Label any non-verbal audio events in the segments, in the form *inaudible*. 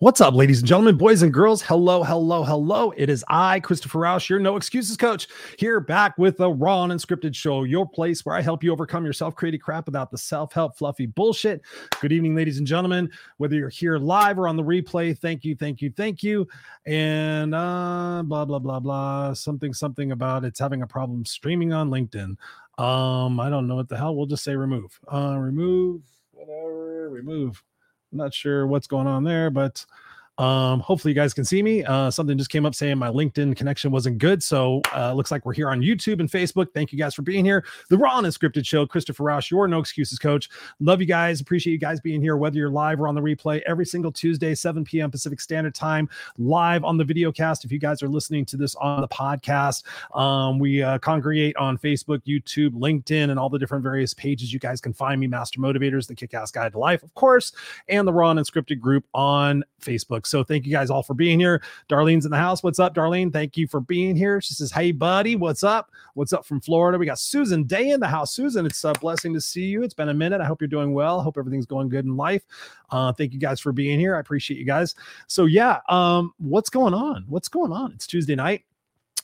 What's up, ladies and gentlemen, boys and girls? Hello, hello, hello. It is I, Christopher Roush, your no excuses coach, here back with a raw and unscripted show, your place where I help you overcome your self created crap without the self help fluffy bullshit. Good evening, ladies and gentlemen. Whether you're here live or on the replay, thank you, thank you, thank you. And uh, blah, blah, blah, blah. Something, something about it's having a problem streaming on LinkedIn. Um, I don't know what the hell. We'll just say remove. Uh, remove, whatever, remove. I'm not sure what's going on there, but um, hopefully you guys can see me. Uh, something just came up saying my LinkedIn connection wasn't good. So uh, looks like we're here on YouTube and Facebook. Thank you guys for being here. The Raw and Unscripted Show, Christopher Roush, your no excuses coach. Love you guys. Appreciate you guys being here, whether you're live or on the replay every single Tuesday, 7 p.m. Pacific Standard Time, live on the video cast. If you guys are listening to this on the podcast, um, we uh, congregate on Facebook, YouTube, LinkedIn, and all the different various pages you guys can find me, Master Motivators, the Kick Ass Guide to Life, of course, and the Raw and Unscripted group on Facebook. So thank you guys all for being here. Darlene's in the house. What's up, Darlene? Thank you for being here. She says, Hey, buddy, what's up? What's up from Florida? We got Susan Day in the house. Susan, it's a blessing to see you. It's been a minute. I hope you're doing well. Hope everything's going good in life. Uh, thank you guys for being here. I appreciate you guys. So, yeah, um, what's going on? What's going on? It's Tuesday night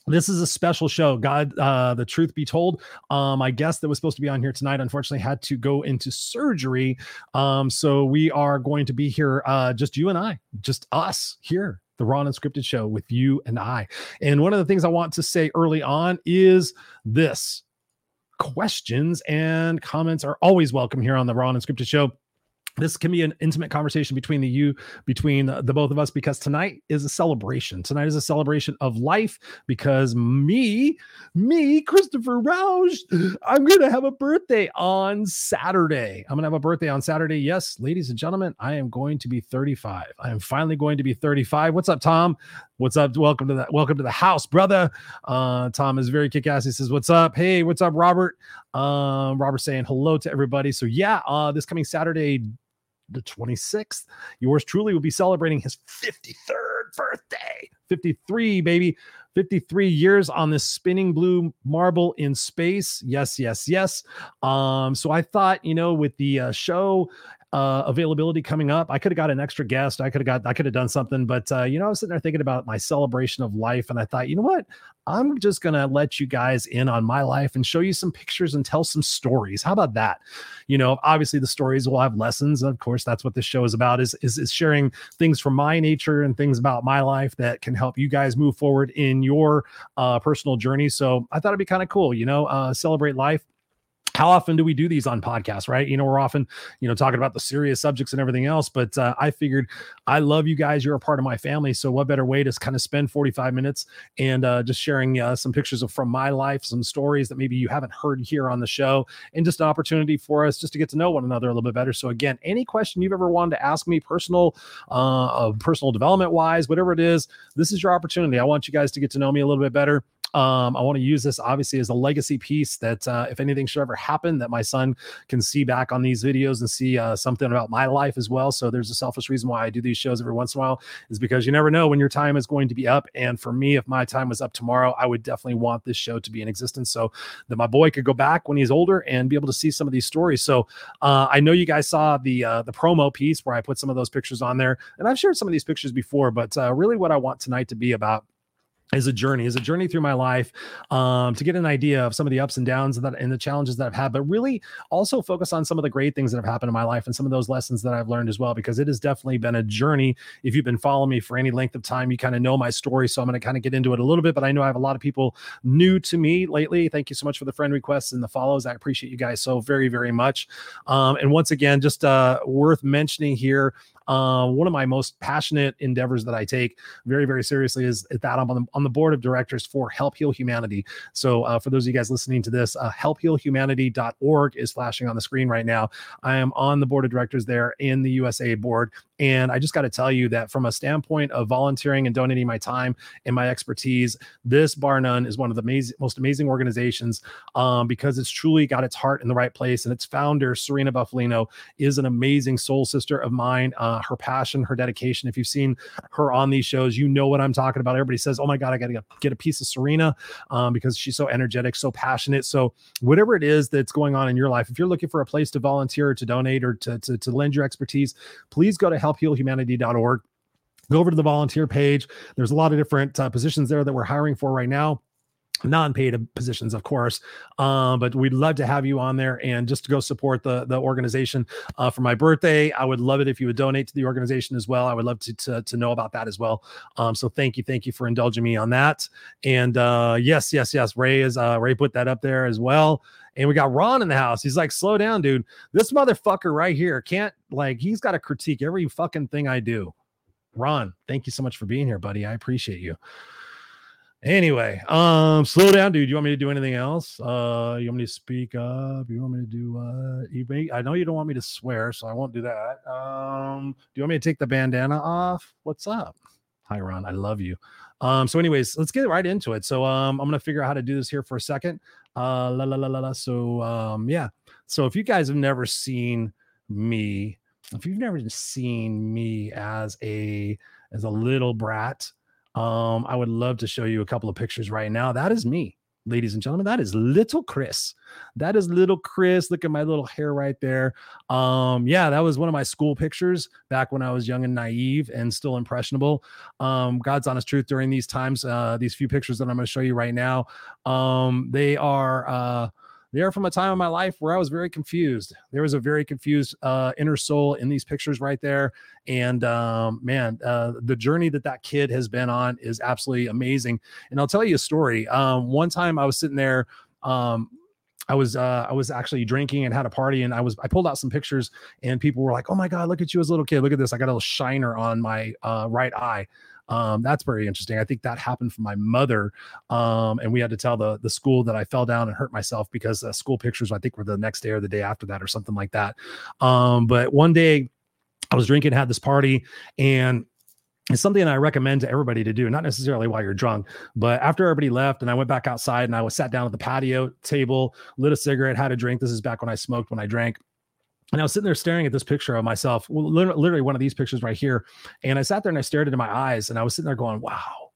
this is a special show god uh the truth be told. Um i guess that was supposed to be on here tonight unfortunately had to go into surgery. Um so we are going to be here uh just you and i just us here the raw and unscripted show with you and i. And one of the things i want to say early on is this. Questions and comments are always welcome here on the raw and unscripted show this can be an intimate conversation between the you between the both of us because tonight is a celebration. Tonight is a celebration of life because me me christopher roush i'm gonna have a birthday on saturday. I'm gonna have a birthday on saturday. Yes ladies and gentlemen i am going to be 35 i am finally going to be 35 what's up tom? What's up? Welcome to the welcome to the house brother. Uh tom is very kick-ass. He says what's up? Hey what's up robert? Um robert saying hello to everybody. So yeah uh this coming saturday the 26th. Yours truly will be celebrating his 53rd birthday. 53, baby. 53 years on this spinning blue marble in space. Yes, yes, yes. Um, so I thought, you know, with the uh, show uh, availability coming up. I could have got an extra guest. I could have got, I could have done something, but uh, you know, I was sitting there thinking about my celebration of life, and I thought, you know what? I'm just gonna let you guys in on my life and show you some pictures and tell some stories. How about that? You know, obviously the stories will have lessons. Of course, that's what this show is about is, is, is sharing things from my nature and things about my life that can help you guys move forward in your uh, personal journey. So I thought it'd be kind of cool, you know, uh, celebrate life how often do we do these on podcasts right? You know we're often you know talking about the serious subjects and everything else but uh, i figured i love you guys. You're a part of my family. So what better way to kind of spend 45 minutes and uh, just sharing uh, some pictures of from my life some stories that maybe you haven't heard here on the show and just an opportunity for us just to get to know one another a little bit better. So again any question you've ever wanted to ask me personal uh personal development wise whatever it is this is your opportunity. I want you guys to get to know me a little bit better um, I want to use this obviously as a legacy piece that uh, if anything should ever happen, that my son can see back on these videos and see uh, something about my life as well. So there's a selfish reason why I do these shows every once in a while is because you never know when your time is going to be up. And for me, if my time was up tomorrow, I would definitely want this show to be in existence so that my boy could go back when he's older and be able to see some of these stories. So uh, I know you guys saw the uh, the promo piece where I put some of those pictures on there, and I've shared some of these pictures before, but uh, really what I want tonight to be about is a journey is a journey through my life um, to get an idea of some of the ups and downs that and the challenges that I've had, but really also focus on some of the great things that have happened in my life and some of those lessons that I've learned as well, because it has definitely been a journey. If you've been following me for any length of time, you kind of know my story. So I'm going to kind of get into it a little bit, but I know I have a lot of people new to me lately. Thank you so much for the friend requests and the follows. I appreciate you guys so very, very much. Um, and once again, just uh, worth mentioning here Uh, one of my most passionate endeavors that I take very, very seriously is that I'm on the, on the board of directors for Help Heal Humanity. So uh, for those of you guys listening to this, uh, helphealhumanity.org is flashing on the screen right now. I am on the board of directors there in the USA board. And I just got to tell you that from a standpoint of volunteering and donating my time and my expertise, this bar none is one of the amazing, most amazing organizations um, because it's truly got its heart in the right place. And its founder, Serena Buffalino, is an amazing soul sister of mine. Uh, her passion, her dedication. If you've seen her on these shows, you know what I'm talking about. Everybody says, "Oh my God, I got to get a piece of Serena," um, because she's so energetic, so passionate. So whatever it is that's going on in your life, if you're looking for a place to volunteer, to donate, or to, to, to lend your expertise, please go to helphealhumanity.org. Go over to the volunteer page. There's a lot of different uh, positions there that we're hiring for right now non-paid positions of course um, but we'd love to have you on there and just to go support the the organization uh, for my birthday i would love it if you would donate to the organization as well i would love to to, to know about that as well um, so thank you thank you for indulging me on that and uh, yes yes yes ray is uh, ray put that up there as well and we got Ron in the house. He's like, slow down, dude. This motherfucker right here can't like he's got to critique every fucking thing I do. Ron, thank you so much for being here, buddy. I appreciate you. Anyway, um, slow down, dude. You want me to do anything else? Uh, you want me to speak up? You want me to do uh may I know you don't want me to swear, so I won't do that. Um, do you want me to take the bandana off? What's up? Hi, Ron. I love you. Um, so, anyways, let's get right into it. So, um, I'm gonna figure out how to do this here for a second. Uh, la la la la la. So, um, yeah. So, if you guys have never seen me, if you've never seen me as a as a little brat, um, I would love to show you a couple of pictures right now. That is me, ladies and gentlemen. That is little Chris. That is little Chris. Look at my little hair right there. Um, yeah, that was one of my school pictures back when I was young and naive and still impressionable. Um, God's honest truth during these times, uh, these few pictures that I'm going to show you right now, um, they are. Uh, they are from a time in my life where I was very confused. There was a very confused uh, inner soul in these pictures right there. And um, man, uh, the journey that that kid has been on is absolutely amazing. And I'll tell you a story. Um, one time I was sitting there. Um, I was uh, I was actually drinking and had a party, and I was I pulled out some pictures, and people were like, "Oh my god, look at you as a little kid! Look at this! I got a little shiner on my uh, right eye." Um, that's very interesting. I think that happened for my mother, um, and we had to tell the the school that I fell down and hurt myself because uh, school pictures I think were the next day or the day after that or something like that. Um, but one day I was drinking, had this party, and it's something I recommend to everybody to do, not necessarily while you're drunk, but after everybody left and I went back outside and I was sat down at the patio table, lit a cigarette, had a drink. This is back when I smoked, when I drank. And I was sitting there staring at this picture of myself, literally one of these pictures right here. And I sat there and I stared into my eyes and I was sitting there going, wow,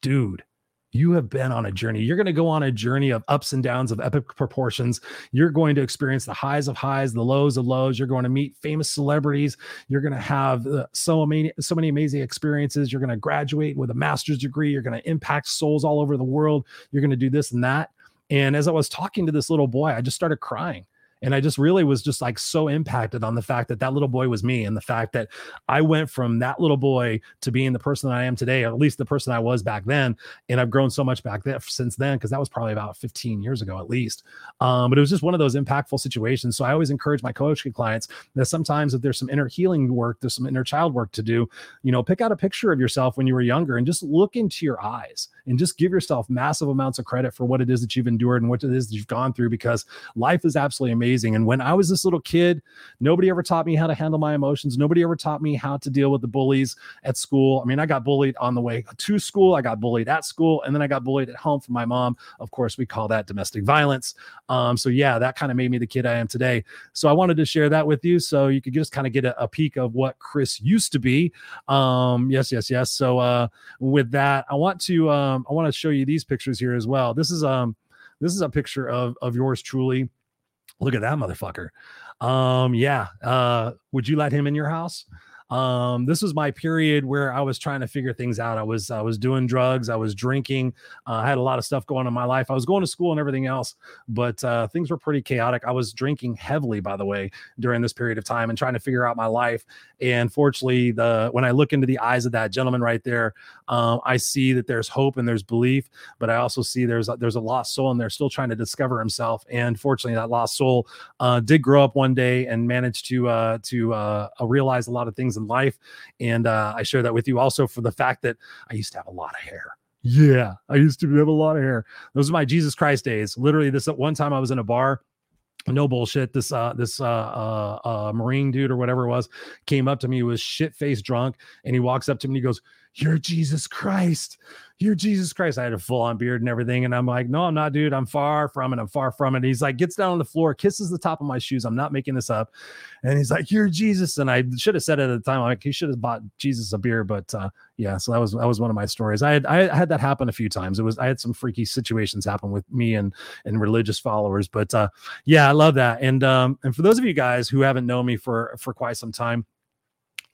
dude, you have been on a journey. You're going to go on a journey of ups and downs of epic proportions. You're going to experience the highs of highs, the lows of lows. You're going to meet famous celebrities. You're going to have uh, so many, so many amazing experiences. You're going to graduate with a master's degree. You're going to impact souls all over the world. You're going to do this and that. And as I was talking to this little boy, I just started crying and I just really was just like so impacted on the fact that that little boy was me and the fact that I went from that little boy to being the person that I am today, or at least the person I was back then. And I've grown so much back then since then, because that was probably about 15 years ago at least. Um, but it was just one of those impactful situations. So I always encourage my coaching clients that sometimes if there's some inner healing work, there's some inner child work to do, you know, pick out a picture of yourself when you were younger and just look into your eyes and just give yourself massive amounts of credit for what it is that you've endured and what it is that you've gone through because life is absolutely amazing And when I was this little kid, nobody ever taught me how to handle my emotions. Nobody ever taught me how to deal with the bullies at school. I mean, I got bullied on the way to school, I got bullied at school, and then I got bullied at home from my mom. Of course, we call that domestic violence. Um, so yeah, that kind of made me the kid I am today. So I wanted to share that with you so you could just kind of get a, a peek of what Chris used to be. Um, yes, yes, yes. So uh, with that, I want to um, I want to show you these pictures here as well. This is um this is a picture of of yours truly Look at that motherfucker. Um, yeah. Uh, would you let him in your house? Um, this was my period where I was trying to figure things out. I was I was doing drugs, I was drinking, uh, I had a lot of stuff going on in my life. I was going to school and everything else, but uh, things were pretty chaotic. I was drinking heavily, by the way, during this period of time and trying to figure out my life. And fortunately, the when I look into the eyes of that gentleman right there, um, I see that there's hope and there's belief, but I also see there's there's a lost soul and they're still trying to discover himself. And fortunately, that lost soul uh, did grow up one day and managed to uh, to uh, realize a lot of things in life. And uh, I share that with you also for the fact that I used to have a lot of hair. Yeah, I used to have a lot of hair. Those are my Jesus Christ days. Literally, this one time I was in a bar no bullshit this uh this uh, uh uh marine dude or whatever it was came up to me was shit faced drunk and he walks up to me and he goes you're jesus christ you're Jesus Christ. I had a full on beard and everything. And I'm like, no, I'm not, dude. I'm far from it. I'm far from it. He's like, gets down on the floor, kisses the top of my shoes. I'm not making this up. And he's like, you're Jesus. And I should have said it at the time. I'm like, he should have bought Jesus a beer. But uh, yeah, so that was, that was one of my stories. I had, I had that happen a few times. It was, I had some freaky situations happen with me and, and religious followers. But uh, yeah, I love that. And, um, and for those of you guys who haven't known me for, for quite some time,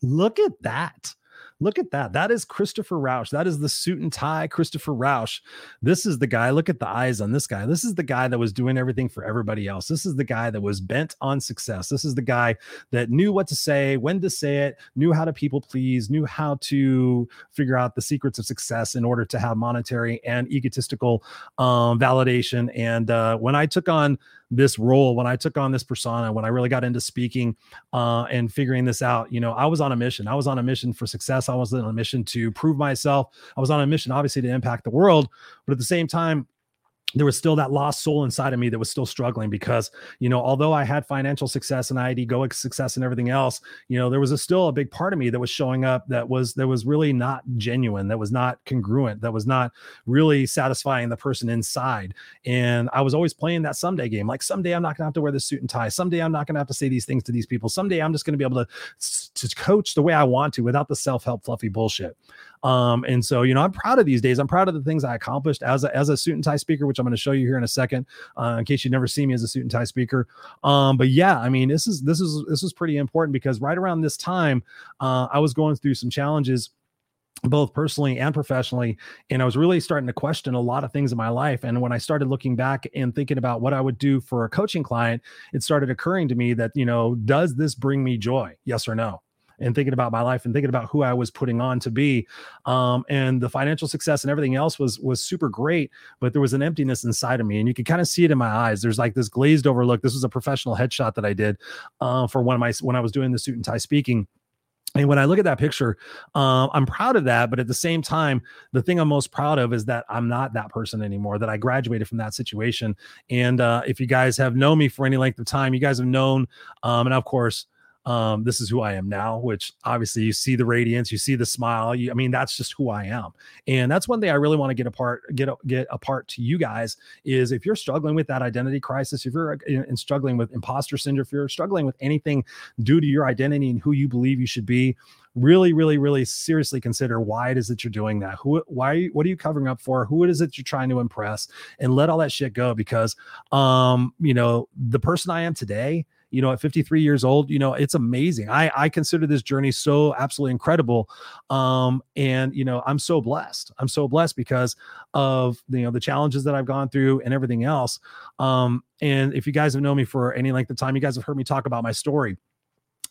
look at that Look at that. That is Christopher Roush. That is the suit and tie Christopher Roush. This is the guy. Look at the eyes on this guy. This is the guy that was doing everything for everybody else. This is the guy that was bent on success. This is the guy that knew what to say, when to say it, knew how to people please, knew how to figure out the secrets of success in order to have monetary and egotistical um, validation. And uh, when I took on this role when I took on this persona, when I really got into speaking uh, and figuring this out, you know, I was on a mission. I was on a mission for success. I was on a mission to prove myself. I was on a mission, obviously, to impact the world. But at the same time, there was still that lost soul inside of me that was still struggling because you know although i had financial success and i had egoic success and everything else you know there was a, still a big part of me that was showing up that was that was really not genuine that was not congruent that was not really satisfying the person inside. And i was always playing that someday game like someday i'm not gonna have to wear the suit and tie. Someday i'm not gonna have to say these things to these people. Someday i'm just gonna be able to to coach the way i want to without the self-help fluffy bullshit um, and so, you know, I'm proud of these days. I'm proud of the things I accomplished as a, as a suit and tie speaker, which I'm going to show you here in a second, uh, in case you've never seen me as a suit and tie speaker. Um, but yeah, I mean, this is, this is, this is pretty important because right around this time, uh, I was going through some challenges both personally and professionally and i was really starting to question a lot of things in my life and when i started looking back and thinking about what i would do for a coaching client it started occurring to me that you know does this bring me joy yes or no and thinking about my life and thinking about who I was putting on to be. Um, and the financial success and everything else was was super great, but there was an emptiness inside of me, and you could kind of see it in my eyes. There's like this glazed over look. This was a professional headshot that I did uh, for one of my when I was doing the suit and tie speaking. And when I look at that picture, um, I'm proud of that. But at the same time, the thing I'm most proud of is that I'm not that person anymore, that I graduated from that situation. And uh, if you guys have known me for any length of time, you guys have known, um, and of course, um, this is who I am now, which obviously you see the radiance, you see the smile. You, I mean, that's just who I am. And that's one thing I really want to get apart, get, get apart to you guys is if you're struggling with that identity crisis, if you're in, in struggling with imposter syndrome, if you're struggling with anything due to your identity and who you believe you should be, really, really, really seriously consider why it is that you're doing that. Who, why, what are you covering up for? Who it is that you're trying to impress and let all that shit go because, um, you know, the person I am today, you know, at 53 years old, you know, it's amazing. I I consider this journey so absolutely incredible. Um, and you know, I'm so blessed. I'm so blessed because of you know the challenges that I've gone through and everything else. Um, and if you guys have known me for any length of time, you guys have heard me talk about my story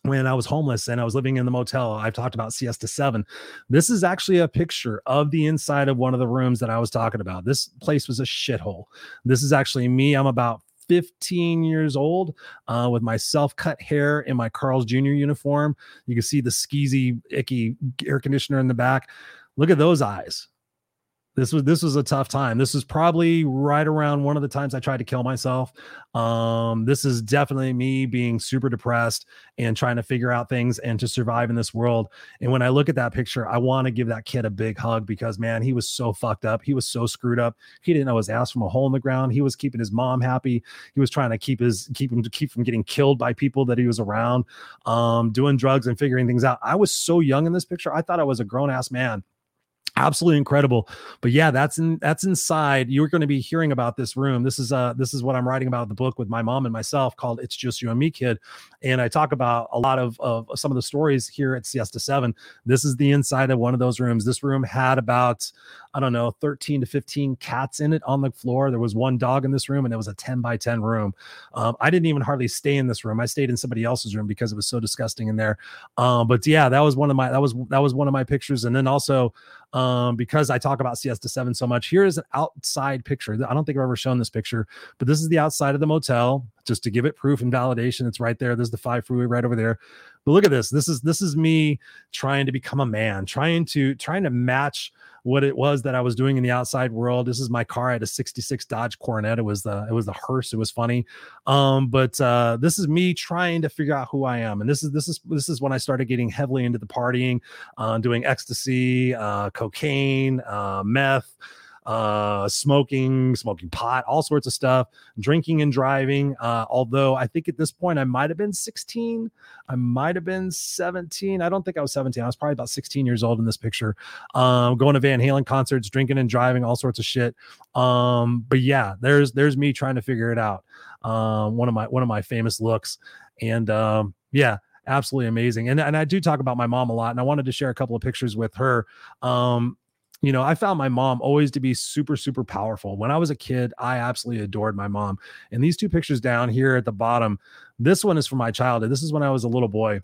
when I was homeless and I was living in the motel. I've talked about Siesta 7. This is actually a picture of the inside of one of the rooms that I was talking about. This place was a shithole. This is actually me. I'm about 15 years old uh, with my self cut hair in my Carl's Jr. uniform. You can see the skeezy, icky air conditioner in the back. Look at those eyes this was this was a tough time. This is probably right around one of the times I tried to kill myself. Um, this is definitely me being super depressed and trying to figure out things and to survive in this world. And when I look at that picture, I want to give that kid a big hug because man, he was so fucked up. He was so screwed up. He didn't know his ass from a hole in the ground. He was keeping his mom happy. He was trying to keep his keep him to keep from getting killed by people that he was around, um, doing drugs and figuring things out. I was so young in this picture. I thought I was a grown ass man absolutely incredible. But yeah that's in that's inside. You're going to be hearing about this room. This is uh this is what i'm writing about in the book with my mom and myself called it's just you and me kid. And i talk about a lot of of some of the stories here at siesta 7 this is the inside of one of those rooms. This room had about i don't know 13 to 15 cats in it on the floor. There was one dog in this room and it was a 10 by 10 room. Um, i didn't even hardly stay in this room. I stayed in somebody else's room because it was so disgusting in there. Um, but yeah that was one of my that was that was one of my pictures. And then also um, because I talk about Siesta 7 so much. Here is an outside picture. I don't think I've ever shown this picture, but this is the outside of the motel just to give it proof and validation. It's right there. There's the five freeway right over there. But look at this. This is this is me trying to become a man, trying to trying to match what it was that I was doing in the outside world. This is my car. I had a 66 Dodge Coronet. It was the it was the hearse. It was funny. Um, but uh, this is me trying to figure out who I am. And this is this is this is when I started getting heavily into the partying, uh, doing ecstasy, uh, cocaine, uh, meth uh, smoking, smoking pot, all sorts of stuff, drinking and driving. Uh, although I think at this point I might have been 16, I might have been 17. I don't think I was 17. I was probably about 16 years old in this picture. Um, going to Van Halen concerts, drinking and driving, all sorts of shit. Um, but yeah, there's there's me trying to figure it out. Um, one of my one of my famous looks, and um, yeah, absolutely amazing. And and I do talk about my mom a lot, and I wanted to share a couple of pictures with her. Um, you know, I found my mom always to be super, super powerful. When I was a kid, I absolutely adored my mom. And these two pictures down here at the bottom, this one is from my childhood. This is when I was a little boy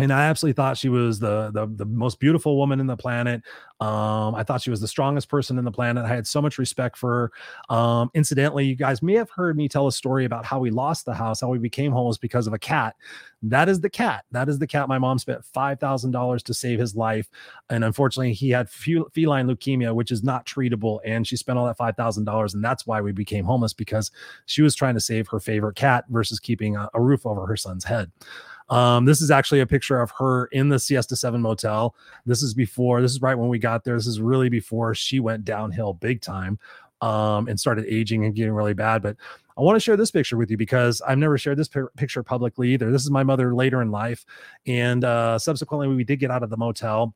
and I absolutely thought she was the, the the most beautiful woman in the planet. Um, I thought she was the strongest person in the planet. I had so much respect for her. Um, incidentally, you guys may have heard me tell a story about how we lost the house, how we became homeless because of a cat. That is the cat. That is the cat. My mom spent five thousand dollars to save his life, and unfortunately, he had feline leukemia, which is not treatable. And she spent all that five thousand dollars, and that's why we became homeless because she was trying to save her favorite cat versus keeping a, a roof over her son's head. Um, this is actually a picture of her in the Siesta 7 motel. This is before, this is right when we got there. This is really before she went downhill big time um, and started aging and getting really bad. But I want to share this picture with you because I've never shared this picture publicly either. This is my mother later in life. And uh, subsequently, we did get out of the motel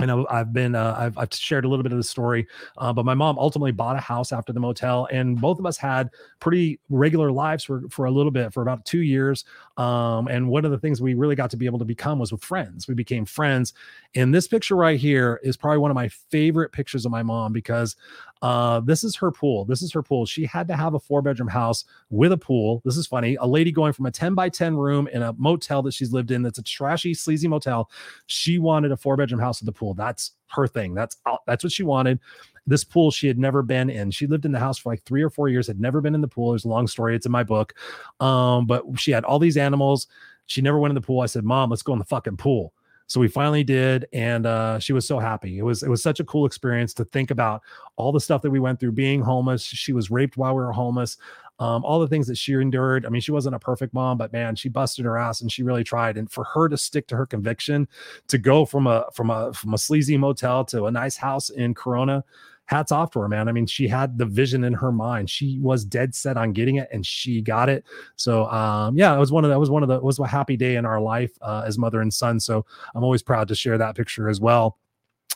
and I've been uh, I've, I've shared a little bit of the story, uh, but my mom ultimately bought a house after the motel, and both of us had pretty regular lives for for a little bit for about two years. Um, and one of the things we really got to be able to become was with friends. We became friends, and this picture right here is probably one of my favorite pictures of my mom because uh, this is her pool. This is her pool. She had to have a four bedroom house with a pool. This is funny. A lady going from a 10 by 10 room in a motel that she's lived in that's a trashy, sleazy motel. She wanted a four bedroom house with a pool. That's her thing. That's that's what she wanted. This pool she had never been in. She lived in the house for like three or four years, had never been in the pool. There's a long story. It's in my book. Um, but she had all these animals. She never went in the pool. I said, Mom, let's go in the fucking pool. So we finally did, and uh, she was so happy. It was it was such a cool experience to think about all the stuff that we went through, being homeless. She was raped while we were homeless. Um, all the things that she endured. I mean, she wasn't a perfect mom, but man, she busted her ass and she really tried. And for her to stick to her conviction, to go from a from a from a sleazy motel to a nice house in Corona, hats off to her, man. I mean, she had the vision in her mind. She was dead set on getting it, and she got it. So, um, yeah, it was one of that was one of the it was a happy day in our life uh, as mother and son. So, I'm always proud to share that picture as well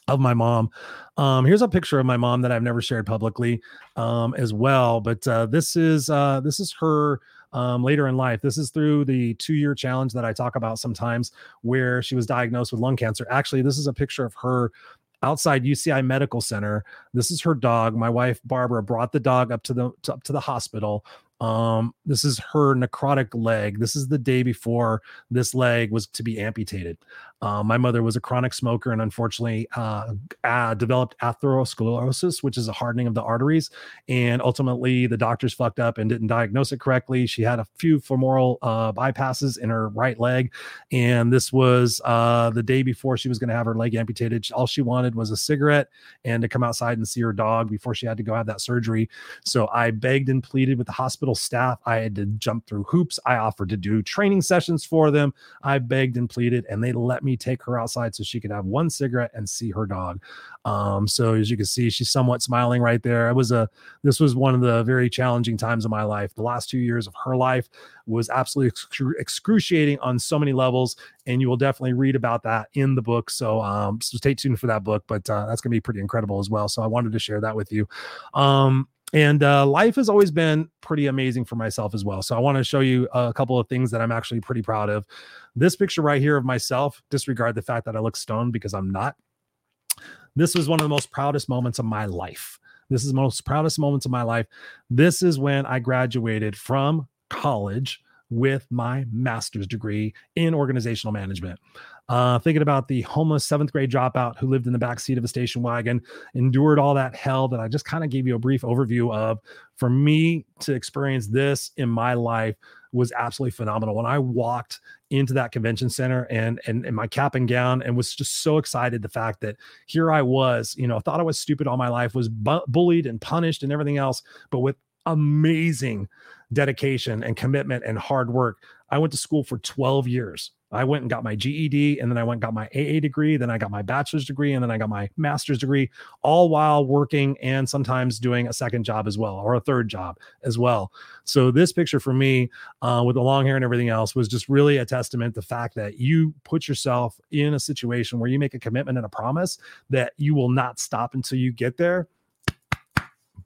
of my mom. Um, here's a picture of my mom that I've never shared publicly um, as well. But uh, this is uh, this is her um, later in life. This is through the two year challenge that I talk about sometimes, where she was diagnosed with lung cancer. Actually, this is a picture of her outside UCI Medical Center. This is her dog. My wife Barbara brought the dog up to the to, up to the hospital. Um, this is her necrotic leg. This is the day before this leg was to be amputated. Uh, my mother was a chronic smoker and unfortunately uh, uh, developed atherosclerosis, which is a hardening of the arteries. And ultimately, the doctors fucked up and didn't diagnose it correctly. She had a few femoral uh, bypasses in her right leg. And this was uh, the day before she was going to have her leg amputated. All she wanted was a cigarette and to come outside and see her dog before she had to go have that surgery. So I begged and pleaded with the hospital staff. I had to jump through hoops. I offered to do training sessions for them. I begged and pleaded, and they let me me take her outside so she could have one cigarette and see her dog. Um, so as you can see, she's somewhat smiling right there. It was a this was one of the very challenging times of my life. The last two years of her life was absolutely excru- excruciating on so many levels, and you will definitely read about that in the book. So um, so stay tuned for that book, but uh, that's to be pretty incredible as well. So I wanted to share that with you. Um, and uh, life has always been pretty amazing for myself as well. So I want to show you a couple of things that I'm actually pretty proud of. This picture right here of myself, disregard the fact that I look stoned because I'm not. This was one of the most proudest moments of my life. This is most proudest moments of my life. This is when I graduated from college with my master's degree in organizational management. Uh, thinking about the homeless seventh grade dropout who lived in the back seat of a station wagon, endured all that hell that I just kind of gave you a brief overview of. For me to experience this in my life was absolutely phenomenal. When I walked into that convention center and and in my cap and gown and was just so excited the fact that here I was, you know, thought I was stupid all my life, was bu- bullied and punished and everything else, but with amazing dedication and commitment and hard work. I went to school for 12 years. I went and got my GED and then I went and got my AA degree, then I got my bachelor's degree and then I got my master's degree all while working and sometimes doing a second job as well or a third job as well. So this picture for me uh, with the long hair and everything else was just really a testament the fact that you put yourself in a situation where you make a commitment and a promise that you will not stop until you get there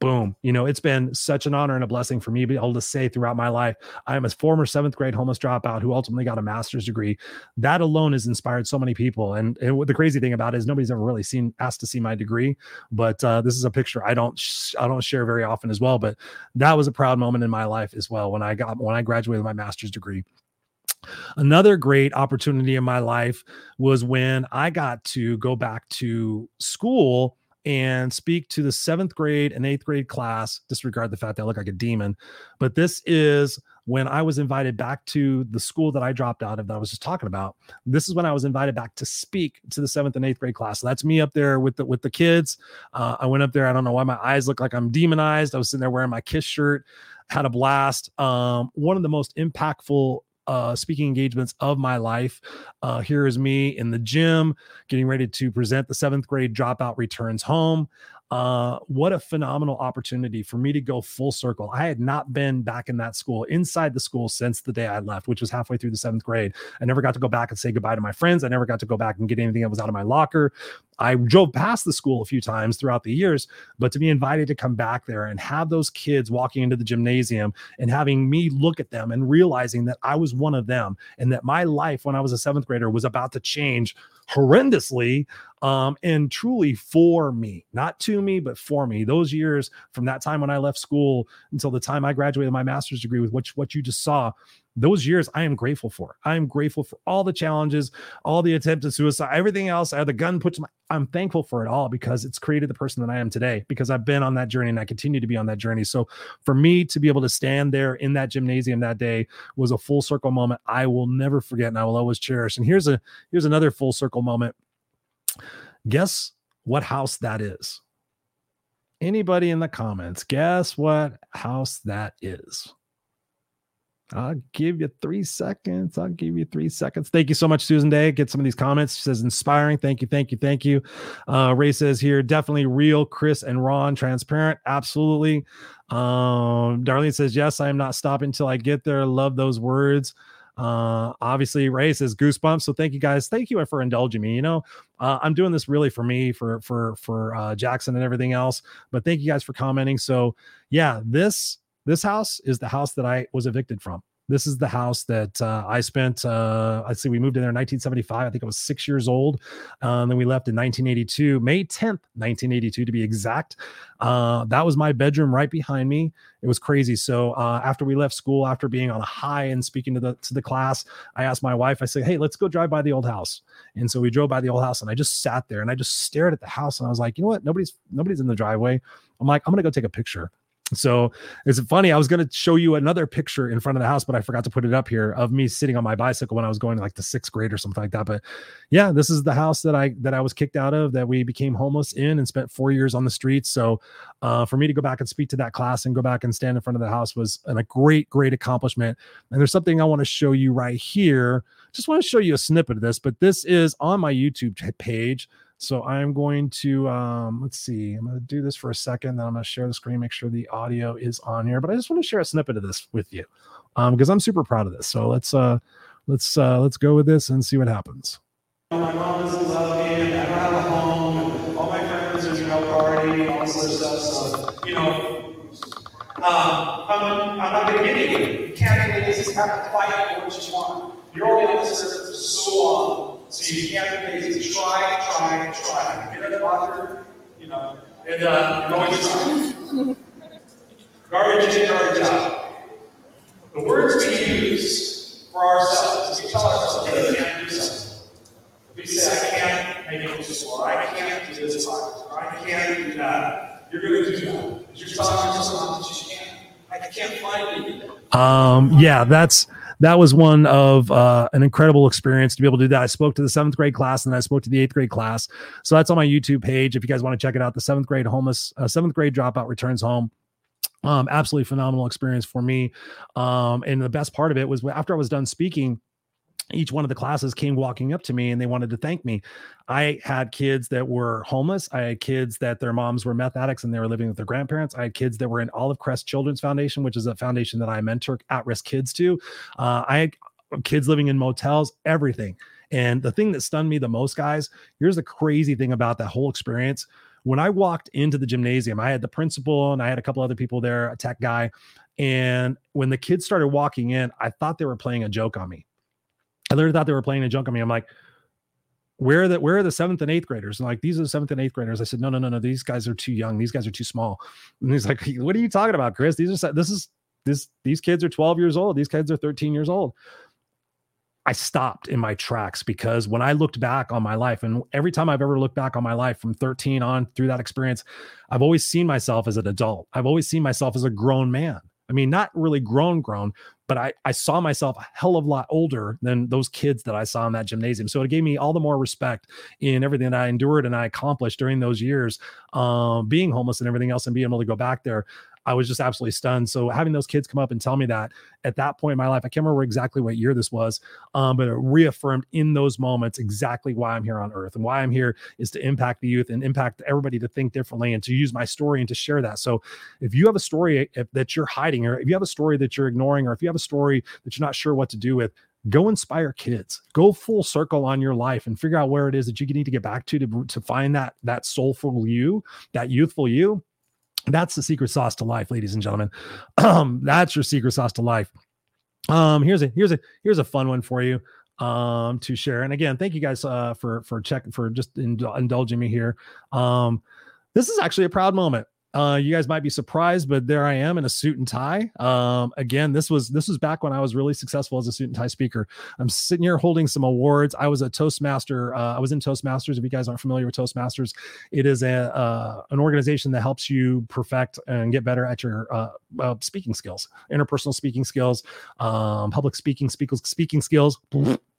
boom you know it's been such an honor and a blessing for me to be able to say throughout my life i am a former seventh grade homeless dropout who ultimately got a master's degree. That alone has inspired so many people. And, and the crazy thing about it is nobody's ever really seen asked to see my degree but uh, this is a picture i don't sh- i don't share very often as well but that was a proud moment in my life as well when i got when i graduated my master's degree. Another great opportunity in my life was when I got to go back to school and speak to the seventh grade and eighth grade class. Disregard the fact that I look like a demon, but this is when I was invited back to the school that I dropped out of that I was just talking about. This is when I was invited back to speak to the seventh and eighth grade class. So that's me up there with the with the kids. Uh, I went up there. I don't know why my eyes look like I'm demonized. I was sitting there wearing my Kiss shirt, had a blast. Um, one of the most impactful uh, speaking engagements of my life. Uh, here is me in the gym getting ready to present the seventh grade dropout returns home. Uh, what a phenomenal opportunity for me to go full circle. I had not been back in that school, inside the school since the day I left, which was halfway through the seventh grade. I never got to go back and say goodbye to my friends. I never got to go back and get anything that was out of my locker. I drove past the school a few times throughout the years, but to be invited to come back there and have those kids walking into the gymnasium and having me look at them and realizing that I was one of them and that my life when I was a seventh grader was about to change horrendously um, and truly for me, not to me, but for me. Those years from that time when I left school until the time I graduated my master's degree with what, what you just saw, those years I am grateful for. I am grateful for all the challenges, all the attempted suicide, everything else. I had the gun put to my, I'm thankful for it all because it's created the person that I am today because I've been on that journey and I continue to be on that journey. So for me to be able to stand there in that gymnasium that day was a full circle moment I will never forget and I will always cherish. And here's a here's another full circle moment. Guess what house that is? Anybody in the comments, guess what house that is? I'll give you three seconds. I'll give you three seconds. Thank you so much, Susan Day. Get some of these comments. She says inspiring. Thank you, thank you, thank you. Uh, Ray says here, definitely real, Chris and Ron, transparent. Absolutely. Um, Darlene says, yes, I am not stopping until I get there. Love those words. Uh, obviously, Ray says goosebumps. So thank you guys. Thank you for indulging me. You know, uh, I'm doing this really for me, for for for uh, Jackson and everything else. But thank you guys for commenting. So yeah, this this house is the house that I was evicted from. This is the house that uh, I spent. Uh, I'd say we moved in there in 1975. I think I was six years old. Um, then we left in 1982, May 10th, 1982 to be exact. Uh, that was my bedroom right behind me. It was crazy. So uh, after we left school, after being on a high and speaking to the to the class, I asked my wife. I said, "Hey, let's go drive by the old house." And so we drove by the old house, and I just sat there and I just stared at the house, and I was like, "You know what? Nobody's nobody's in the driveway." I'm like, "I'm gonna go take a picture." So it's funny. I was going to show you another picture in front of the house, but I forgot to put it up here of me sitting on my bicycle when I was going to like the sixth grade or something like that. But yeah, this is the house that I that I was kicked out of, that we became homeless in, and spent four years on the streets. So uh, for me to go back and speak to that class and go back and stand in front of the house was an, a great, great accomplishment. And there's something I want to show you right here. Just want to show you a snippet of this, but this is on my YouTube page. So I'm going to, um, let's see, I'm going to do this for a second. Then I'm going to share the screen, make sure the audio is on here. But I just want to share a snippet of this with you um, because I'm super proud of this. So let's, uh, let's, uh, let's go with this and see what happens. My mom love me, I don't have a home, all my friends are, all this other stuff. So, you know, uh, I'm, I'm not going to get can't this. To fight for what you want. You're only earth for so long. So you can't basically try, try, try. Get in the water, you know, and uh, you're always trying. Garbage in, garbage out. The words we use for ourselves, we tell ourselves that we can't do something. If we say, I can't make it to school, or I can't do this part, or I can't do that, you're going to do that. You're telling yourself that you can't. I can't find anything. Um, yeah, that's that was one of uh, an incredible experience to be able to do that. I spoke to the seventh grade class and then I spoke to the eighth grade class. So that's on my YouTube page. If you guys want to check it out, the seventh grade homeless, uh, seventh grade dropout returns home. Um, absolutely phenomenal experience for me. Um, and the best part of it was after I was done speaking, each one of the classes came walking up to me and they wanted to thank me. I had kids that were homeless. I had kids that their moms were meth addicts and they were living with their grandparents. I had kids that were in Olive Crest Children's Foundation, which is a foundation that I mentor at risk kids to. Uh, I had kids living in motels, everything. And the thing that stunned me the most, guys, here's the crazy thing about that whole experience. When I walked into the gymnasium, I had the principal and I had a couple other people there, a tech guy. And when the kids started walking in, I thought they were playing a joke on me. I literally thought they were playing a joke on me. I'm like, where are the where are the seventh and eighth graders? And like these are the seventh and eighth graders. I said, no, no, no, no. These guys are too young. These guys are too small. And he's like, what are you talking about, Chris? These are this is this these kids are 12 years old. These kids are 13 years old. I stopped in my tracks because when I looked back on my life, and every time I've ever looked back on my life from 13 on through that experience, I've always seen myself as an adult. I've always seen myself as a grown man. I mean, not really grown, grown, but I, I saw myself a hell of a lot older than those kids that I saw in that gymnasium. So it gave me all the more respect in everything that I endured and I accomplished during those years, um, being homeless and everything else and being able to go back there. I was just absolutely stunned. So having those kids come up and tell me that at that point in my life, I can't remember exactly what year this was, um, but it reaffirmed in those moments exactly why I'm here on earth and why I'm here is to impact the youth and impact everybody to think differently and to use my story and to share that. So if you have a story if, that you're hiding, or if you have a story that you're ignoring, or if you have a story that you're not sure what to do with, go inspire kids go full circle on your life and figure out where it is that you need to get back to to, to find that that soulful you that youthful you that's the secret sauce to life, ladies and gentlemen. *clears throat* Um, that's your secret sauce to life. Um, here's a here's a here's a fun one for you um to share. And again, thank you guys uh for for checking for just indulging me here. Um, this is actually a proud moment. Uh, you guys might be surprised, but there I am in a suit and tie. Um, again, this was this was back when I was really successful as a suit and tie speaker. I'm sitting here holding some awards. I was a Toastmaster. Uh, I was in Toastmasters. If you guys aren't familiar with Toastmasters, it is a uh, an organization that helps you perfect and get better at your uh, uh, speaking skills, interpersonal speaking skills, um, public speaking, speaking speaking skills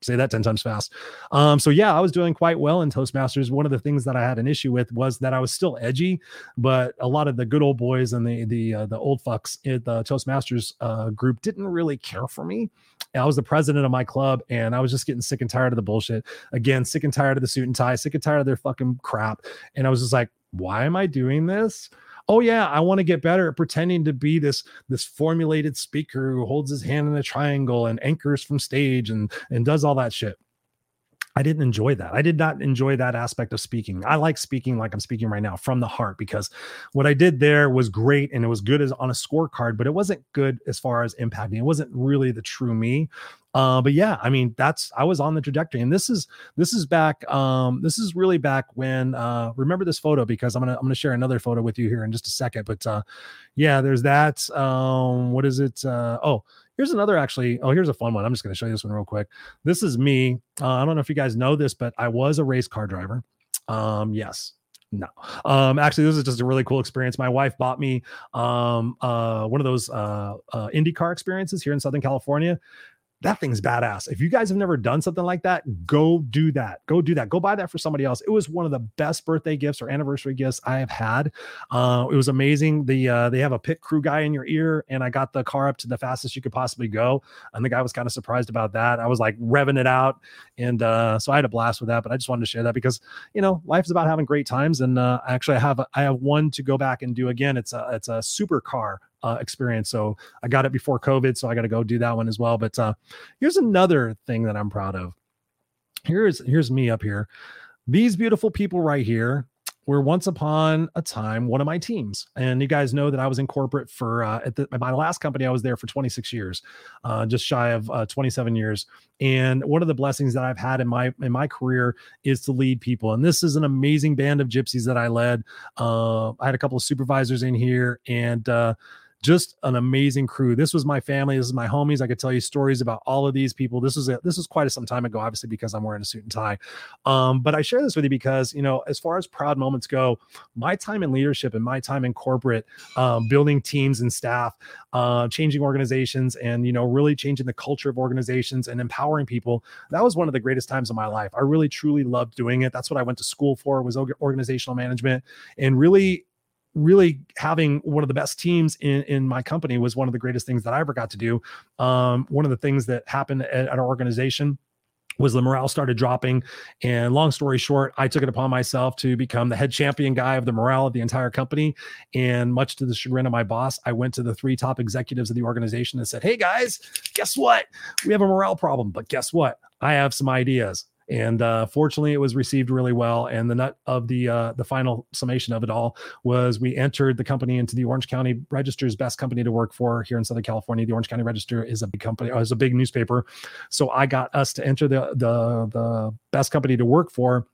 say that 10 times fast. Um, so yeah, I was doing quite well in Toastmasters. One of the things that I had an issue with was that I was still edgy, but a lot of the good old boys and the the uh, the old fucks in the Toastmasters uh, group didn't really care for me. I was the president of my club and I was just getting sick and tired of the bullshit. Again, sick and tired of the suit and tie, sick and tired of their fucking crap. And I was just like, why am I doing this? Oh yeah i want to get better at pretending to be this this formulated speaker who holds his hand in a triangle and anchors from stage and and does all that shit I didn't enjoy that. I did not enjoy that aspect of speaking. I like speaking like I'm speaking right now from the heart because what I did there was great and it was good as on a scorecard, but it wasn't good as far as impacting. It wasn't really the true me. Uh, but yeah, I mean, that's I was on the trajectory, and this is this is back. Um, this is really back when. Uh, remember this photo because I'm gonna I'm gonna share another photo with you here in just a second. But uh, yeah, there's that. Um, what is it? Uh, oh, here's another actually. Oh, here's a fun one. I'm just gonna show you this one real quick. This is me. Uh, I don't know if you guys know this, but I was a race car driver. Um, yes, no um actually this is just a really cool experience my wife bought me um uh one of those uh uh indycar experiences here in southern california that thing's badass. If you guys have never done something like that, go do that. Go do that. Go buy that for somebody else. It was one of the best birthday gifts or anniversary gifts I have had. Uh, it was amazing. The uh, they have a pit crew guy in your ear, and I got the car up to the fastest you could possibly go. And the guy was kind of surprised about that. I was like revving it out, and uh, so I had a blast with that. But I just wanted to share that because you know life is about having great times. And uh, actually, I have I have one to go back and do again. It's a it's a super car uh, experience. So I got it before COVID, so I got to go do that one as well. But uh, here's another thing that I'm proud of. Here's here's me up here. These beautiful people right here were once upon a time one of my teams. And you guys know that I was in corporate for uh, at, the, my last company. I was there for 26 years, uh, just shy of uh, 27 years. And one of the blessings that I've had in my in my career is to lead people. And this is an amazing band of gypsies that I led. Uh, I had a couple of supervisors in here, and uh, just an amazing crew. This was my family. This is my homies. I could tell you stories about all of these people. This was a, this was quite some time ago, obviously because I'm wearing a suit and tie. Um, but I share this with you because you know, as far as proud moments go, my time in leadership and my time in corporate, um, building teams and staff, uh, changing organizations, and you know, really changing the culture of organizations and empowering people. That was one of the greatest times of my life. I really truly loved doing it. That's what I went to school for was organizational management and really really having one of the best teams in in my company was one of the greatest things that I ever got to do. Um, one of the things that happened at, at our organization was the morale started dropping. And long story short, I took it upon myself to become the head champion guy of the morale of the entire company. And much to the chagrin of my boss, I went to the three top executives of the organization and said, Hey guys, guess what? We have a morale problem, but guess what? I have some ideas and uh, fortunately it was received really well. And the nut of the uh, the final summation of it all was we entered the company into the orange county register's best company to work for here in southern california. The orange county register is a big company is a big newspaper. So i got us to enter the the the best company to work for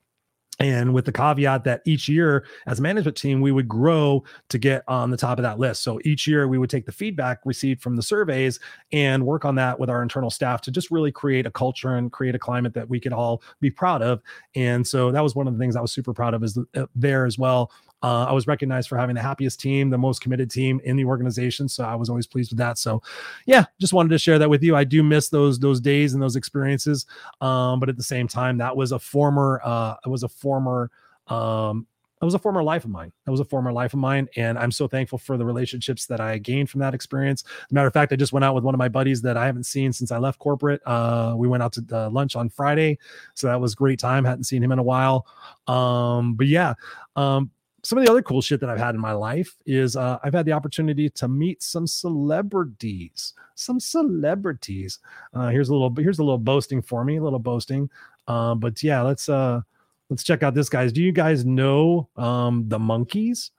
and with the caveat that each year as a management team we would grow to get on the top of that list. So each year we would take the feedback received from the surveys and work on that with our internal staff to just really create a culture and create a climate that we could all be proud of. And so that was one of the things i was super proud of is uh, there as well uh, I was recognized for having the happiest team, the most committed team in the organization. So I was always pleased with that. So, yeah, just wanted to share that with you. I do miss those those days and those experiences, um, but at the same time, that was a former uh, it was a former um, was a former life of mine. That was a former life of mine. And I'm so thankful for the relationships that I gained from that experience. Matter of fact, I just went out with one of my buddies that I haven't seen since I left corporate. Uh, we went out to uh, lunch on Friday. So that was great time. Hadn't seen him in a while. Um, but yeah, um, some of the other cool shit that I've had in my life is uh, I've had the opportunity to meet some celebrities, some celebrities. Uh, here's a little, here's a little boasting for me, a little boasting. Uh, but yeah, let's uh, let's check out this guys. Do you guys know um, the Monkees?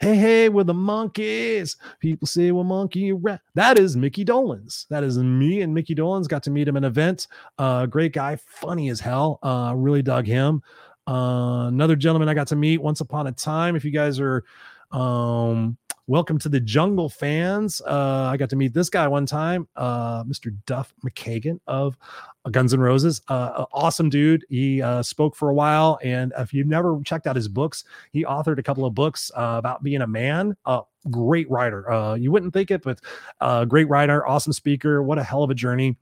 Hey, hey, we're the Monkees. People say we're monkey rat. That is Mickey Dolenz. That is me and Mickey Dolenz. Got to meet him at an event. Uh, great guy, funny as hell. Uh, really dug him. Uh, another gentleman I got to meet once upon a time. If you guys are um, welcome to the jungle fans, uh, I got to meet this guy one time, uh, Mr. Duff McKagan of Guns N' Roses. Uh, awesome dude. He uh, spoke for a while, and if you've never checked out his books, he authored a couple of books uh, about being a man. Uh, great writer. Uh, you wouldn't think it, but uh, great writer, awesome speaker. What a hell of a journey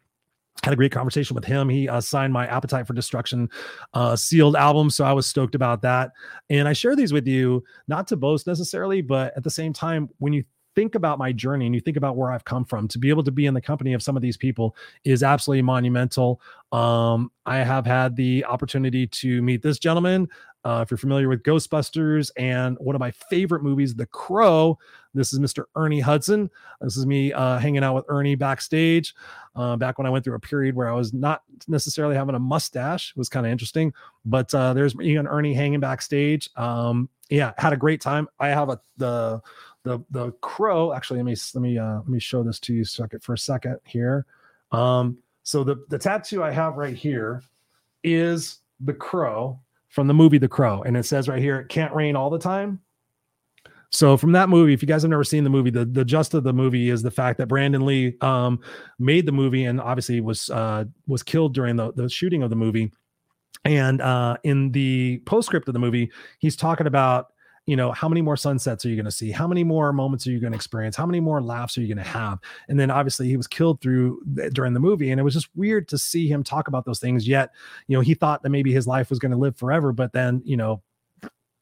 had a great conversation with him. He uh, signed my Appetite for Destruction uh, sealed album, so I was stoked about that. And I share these with you not to boast necessarily, but at the same time, when you think about my journey and you think about where I've come from, to be able to be in the company of some of these people is absolutely monumental. Um, I have had the opportunity to meet this gentleman. Uh, if you're familiar with Ghostbusters and one of my favorite movies, The Crow, this is Mr. Ernie Hudson. This is me uh, hanging out with Ernie backstage. Uh, back when I went through a period where I was not necessarily having a mustache, it was kind of interesting. But uh, there's me and Ernie hanging backstage. Um, yeah, had a great time. I have a the the the crow. Actually, let me let me uh, let me show this to you for a second here. Um, so the the tattoo I have right here is the crow from the movie The Crow, and it says right here, "It can't rain all the time." So from that movie, if you guys have never seen the movie, the the gist of the movie is the fact that Brandon Lee um, made the movie and obviously was uh, was killed during the the shooting of the movie. And uh, in the postscript of the movie, he's talking about you know how many more sunsets are you going to see? How many more moments are you going to experience? How many more laughs are you going to have? And then obviously he was killed through during the movie and it was just weird to see him talk about those things yet you know he thought that maybe his life was going to live forever but then you know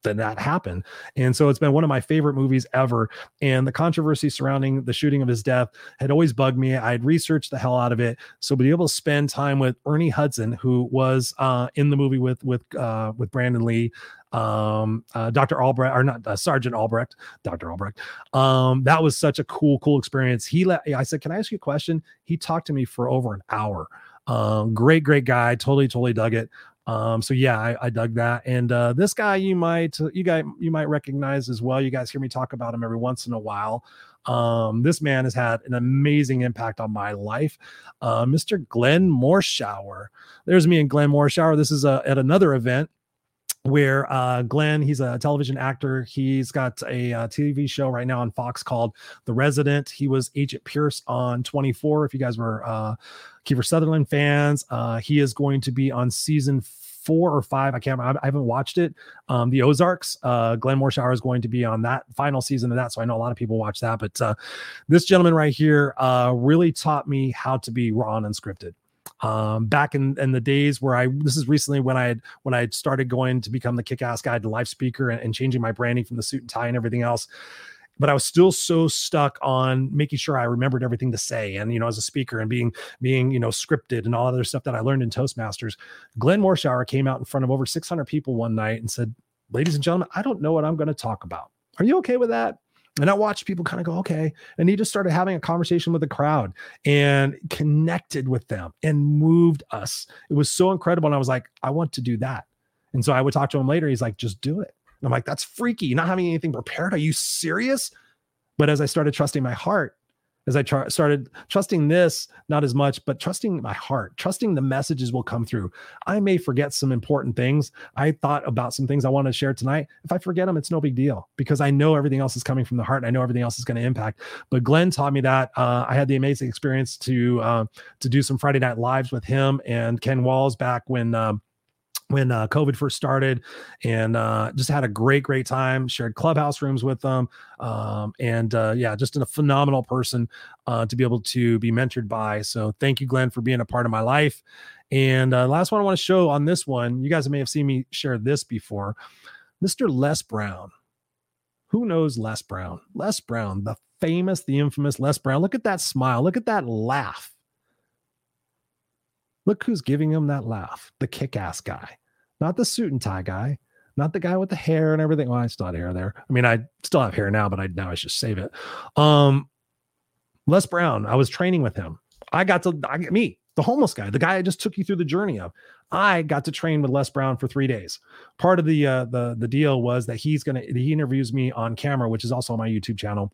that that happened. And so it's been one of my favorite movies ever. And the controversy surrounding the shooting of his death had always bugged me. I had researched the hell out of it. So be able to spend time with Ernie Hudson, who was uh, in the movie with with uh, with Brandon Lee, um, uh, Dr. Albrecht, or not uh, Sergeant Albrecht, Dr. Albrecht. Um, that was such a cool, cool experience. He let I said, Can I ask you a question? He talked to me for over an hour. Um, great, great guy. Totally, totally dug it. Um, so yeah, I, I dug that. And uh, this guy you might you guys you might recognize as well. You guys hear me talk about him every once in a while. Um, this man has had an amazing impact on my life. Uh, Mr. Glenn Morshower. There's me and Glenn Morshower. This is uh, at another event where uh, Glenn, he's a television actor. He's got a, uh TV show right now on Fox called The Resident. He was Agent Pierce on 24. If you guys were uh, Kiefer Sutherland fans, uh, he is going to be on season four or five. I can't. I haven't watched it. Um, the Ozarks. Uh, Glenn Morshower is going to be on that final season of that. So I know a lot of people watch that. But uh, this gentleman right here uh, really taught me how to be raw and unscripted um, back in, in the days where I this is recently when I had when I started going to become the kick-ass guide, the live speaker, and, and changing my branding from the suit and tie and everything else. But I was still so stuck on making sure I remembered everything to say, and you know, as a speaker and being being you know scripted and all other stuff that I learned in Toastmasters. Glenn Morshower came out in front of over 600 people one night and said, "Ladies and gentlemen, I don't know what I'm going to talk about. Are you okay with that?" And I watched people kind of go, okay. And he just started having a conversation with the crowd and connected with them and moved us. It was so incredible. And I was like, I want to do that. And so I would talk to him later. He's like, just do it. And I'm like, that's freaky. You're not having anything prepared. Are you serious? But as I started trusting my heart, as I tr- started trusting this, not as much, but trusting my heart, trusting the messages will come through. I may forget some important things. I thought about some things I want to share tonight. If I forget them, it's no big deal because I know everything else is coming from the heart. And I know everything else is going to impact. But Glenn taught me that. Uh, I had the amazing experience to uh, to do some Friday night lives with him and Ken Walls back when. Um, when uh, COVID first started, and uh, just had a great, great time. Shared clubhouse rooms with them, um, and uh, yeah, just a phenomenal person uh, to be able to be mentored by. So thank you, Glenn, for being a part of my life. And uh, last one I want to show on this one, you guys may have seen me share this before, Mr. Les Brown. Who knows Les Brown? Les Brown, the famous, the infamous Les Brown. Look at that smile. Look at that laugh. Look who's giving him that laugh, the kick ass guy not the suit and tie guy, not the guy with the hair and everything. Well, I still had hair there. I mean, I still have hair now, but I now I just save it. Um, Les Brown, I was training with him. I got to I, get me, the homeless guy, the guy I just took you through the journey of. I got to train with Les Brown for three days. Part of the uh, the the deal was that he's gonna he interviews me on camera, which is also on my YouTube channel.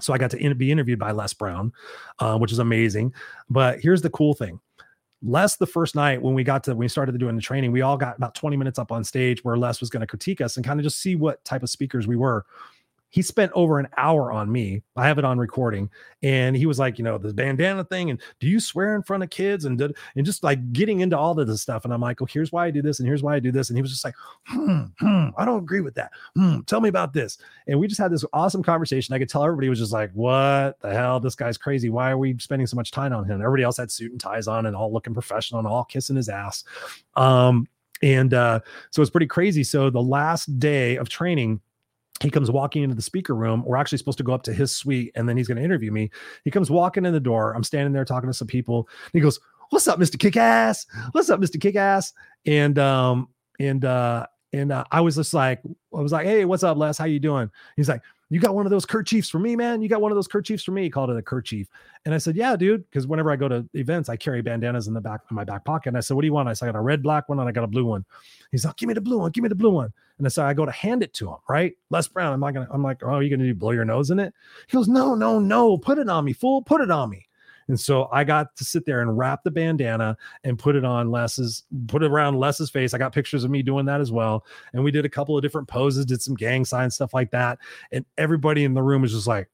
So I got to in, be interviewed by Les Brown, uh, which is amazing. But here's the cool thing: Les, the first night when we got to when we started doing the training, we all got about 20 minutes up on stage where Les was going to critique us and kind of just see what type of speakers we were he spent over an hour on me. I have it on recording, and he was like, you know, the bandana thing, and do you swear in front of kids, and did, and just like getting into all of this stuff. And I'm like, oh, here's why I do this, and here's why I do this. And he was just like, hmm, hmm I don't agree with that. Hmm, tell me about this. And we just had this awesome conversation. I could tell everybody was just like, what the hell? This guy's crazy. Why are we spending so much time on him? Everybody else had suit and ties on and all looking professional and all kissing his ass. Um, and uh, so it's pretty crazy. So the last day of training he comes walking into the speaker room. We're actually supposed to go up to his suite and then he's going to interview me. He comes walking in the door. I'm standing there talking to some people. he goes, What's up, Mr. Kickass? What's up, Mr. Kickass? And um, and uh, and uh, I was just like, I was like, Hey, what's up, Les? How you doing? He's like, you got one of those kerchiefs for me, man. You got one of those kerchiefs for me. He called it a kerchief. And I said, yeah, dude. Because whenever I go to events, I carry bandanas in the back in my back pocket. And I said, what do you want? I said, I got a red, black one, and I got a blue one. He's like, give me the blue one. Give me the blue one. And I said, I go to hand it to him, right? Les Brown. I'm not gonna, I'm like, oh, are you gonna do blow your nose in it? He goes, no, no, no. Put it on me, fool. Put it on me. And so I got to sit there and wrap the bandana and put it on Les's, put it around Les's face. I got pictures of me doing that as well. And we did a couple of different poses, did some gang signs, stuff like that. And everybody in the room was just like,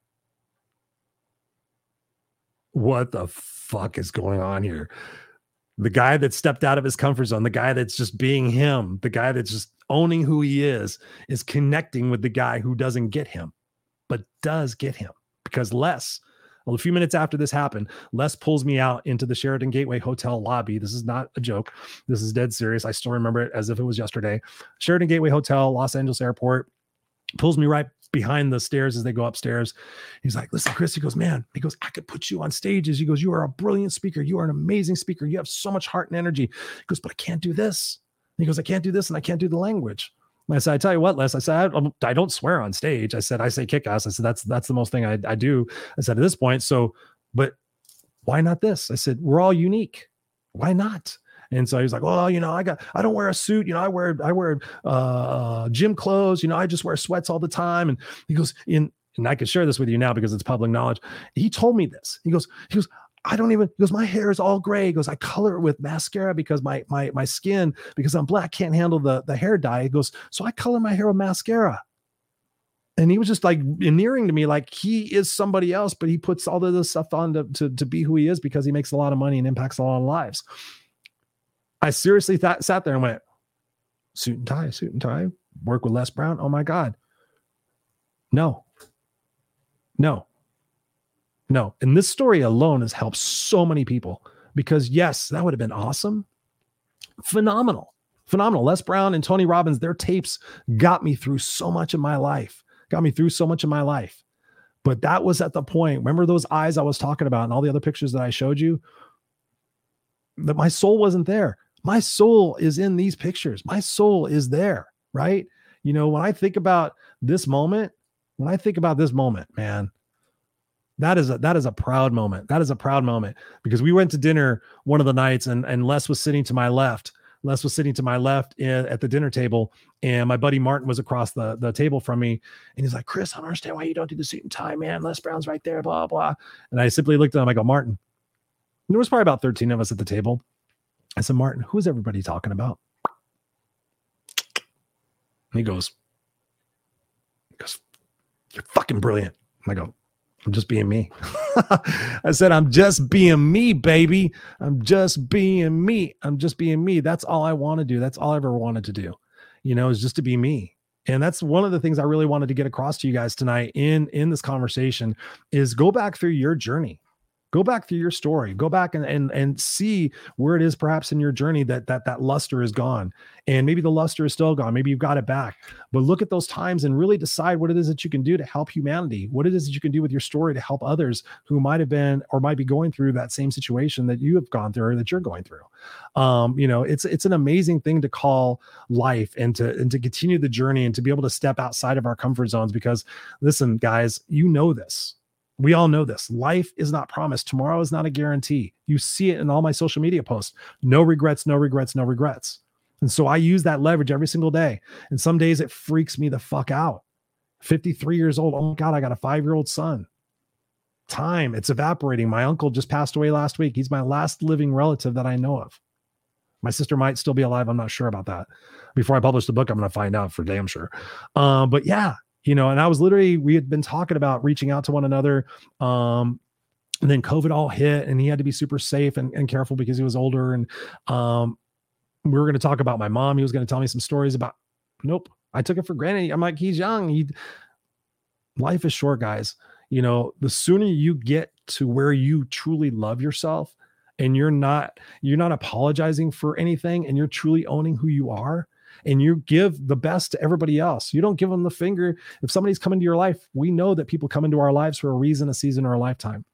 what the fuck is going on here? The guy that stepped out of his comfort zone, the guy that's just being him, the guy that's just owning who he is, is connecting with the guy who doesn't get him, but does get him because Les well, a few minutes after this happened, Les pulls me out into the Sheraton Gateway Hotel lobby. This is not a joke. This is dead serious. I still remember it as if it was yesterday. Sheraton Gateway Hotel, Los Angeles Airport, pulls me right behind the stairs as they go upstairs. He's like, listen, Chris, he goes, man, he goes, I could put you on stages. He goes, you are a brilliant speaker. You are an amazing speaker. You have so much heart and energy. He goes, but I can't do this. he goes, I can't do this and I can't do the language. I said, I tell you what, Les, I said, I, I don't swear on stage. I said, I say kick ass. I said, that's, that's the most thing I, I do. I said, at this point. So, but why not this? I said, we're all unique. Why not? And so he was like, "Well, you know, I got, I don't wear a suit. You know, I wear, I wear uh, gym clothes. You know, I just wear sweats all the time." And he goes, "In, and I can share this with you now because it's public knowledge." He told me this. He goes, he goes, I don't even goes, my hair is all gray. He goes, I color it with mascara because my my my skin, because I'm black, can't handle the, the hair dye. He goes, so I color my hair with mascara. And he was just like endearing to me, like he is somebody else, but he puts all of this stuff on to, to, to be who he is because he makes a lot of money and impacts a lot of lives. I seriously thought sat there and went, suit and tie, suit and tie, work with Les Brown. Oh my God. No. No. No. And this story alone has helped so many people because, yes, that would have been awesome. Phenomenal. Phenomenal. Les Brown and Tony Robbins, their tapes got me through so much of my life, got me through so much of my life. But that was at the point. Remember those eyes I was talking about and all the other pictures that I showed you? That my soul wasn't there. My soul is in these pictures. My soul is there, right? You know, when I think about this moment, when I think about this moment, man, that is a that is a proud moment. That is a proud moment because we went to dinner one of the nights and and Les was sitting to my left. Les was sitting to my left in, at the dinner table, and my buddy Martin was across the, the table from me. And he's like, Chris, I don't understand why you don't do the suit and tie, man. Les Brown's right there, blah, blah. And I simply looked at him. I go, Martin, there was probably about 13 of us at the table. I said, Martin, who's everybody talking about? And he goes, he goes, You're fucking brilliant. And I go, I'm just being me. *laughs* I said, I'm just being me, baby. I'm just being me. I'm just being me. That's all I want to do. That's all I ever wanted to do, you know, is just to be me. And that's one of the things I really wanted to get across to you guys tonight in in this conversation is go back through your journey go back through your story. Go back and and and see where it is perhaps in your journey that that that luster is gone. And maybe the luster is still gone. Maybe you've got it back. But look at those times and really decide what it is that you can do to help humanity. What it is that you can do with your story to help others who might have been or might be going through that same situation that you have gone through or that you're going through. Um you know it's it's an amazing thing to call life and to and to continue the journey and to be able to step outside of our comfort zones because listen guys you know this we all know this. Life is not promised. Tomorrow is not a guarantee. You see it in all my social media posts. No regrets, no regrets, no regrets. And so I use that leverage every single day. And some days it freaks me the fuck out. 53 years old. Oh my God, I got a five year old son. Time, it's evaporating. My uncle just passed away last week. He's my last living relative that I know of. My sister might still be alive. I'm not sure about that. Before I publish the book, I'm going to find out for damn sure. Um, but yeah, you know, and I was literally, we had been talking about reaching out to one another. Um, and then COVID all hit and he had to be super safe and, and careful because he was older. And um, we were going to talk about my mom. He was going to tell me some stories about, nope. I took it for granted. I'm like, he's young. He, life is short, guys. You know, the sooner you get to where you truly love yourself and you're not, you're not apologizing for anything and you're truly owning who you are, and you give the best to everybody else. You don't give them the finger. If somebody's coming to your life, we know that people come into our lives for a reason, a season, or a lifetime.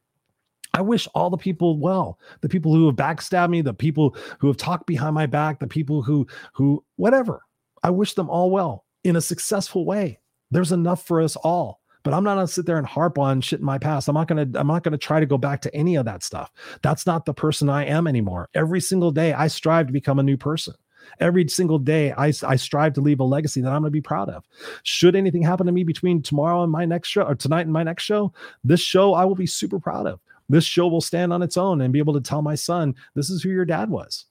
I wish all the people well, the people who have backstabbed me, the people who have talked behind my back, the people who, who, whatever. I wish them all well in a successful way. There's enough for us all but I'm not gonna sit there and harp on shit in my past. I'm not gonna I'm not gonna try to go back to any of that stuff. That's not the person I am anymore. Every single day I strive to become a new person every single day I, I strive to leave a legacy that I'm going to be proud of. Should anything happen to me between tomorrow and my next show or tonight and my next show, this show I will be super proud of. This show will stand on its own and be able to tell my son, this is who your dad was.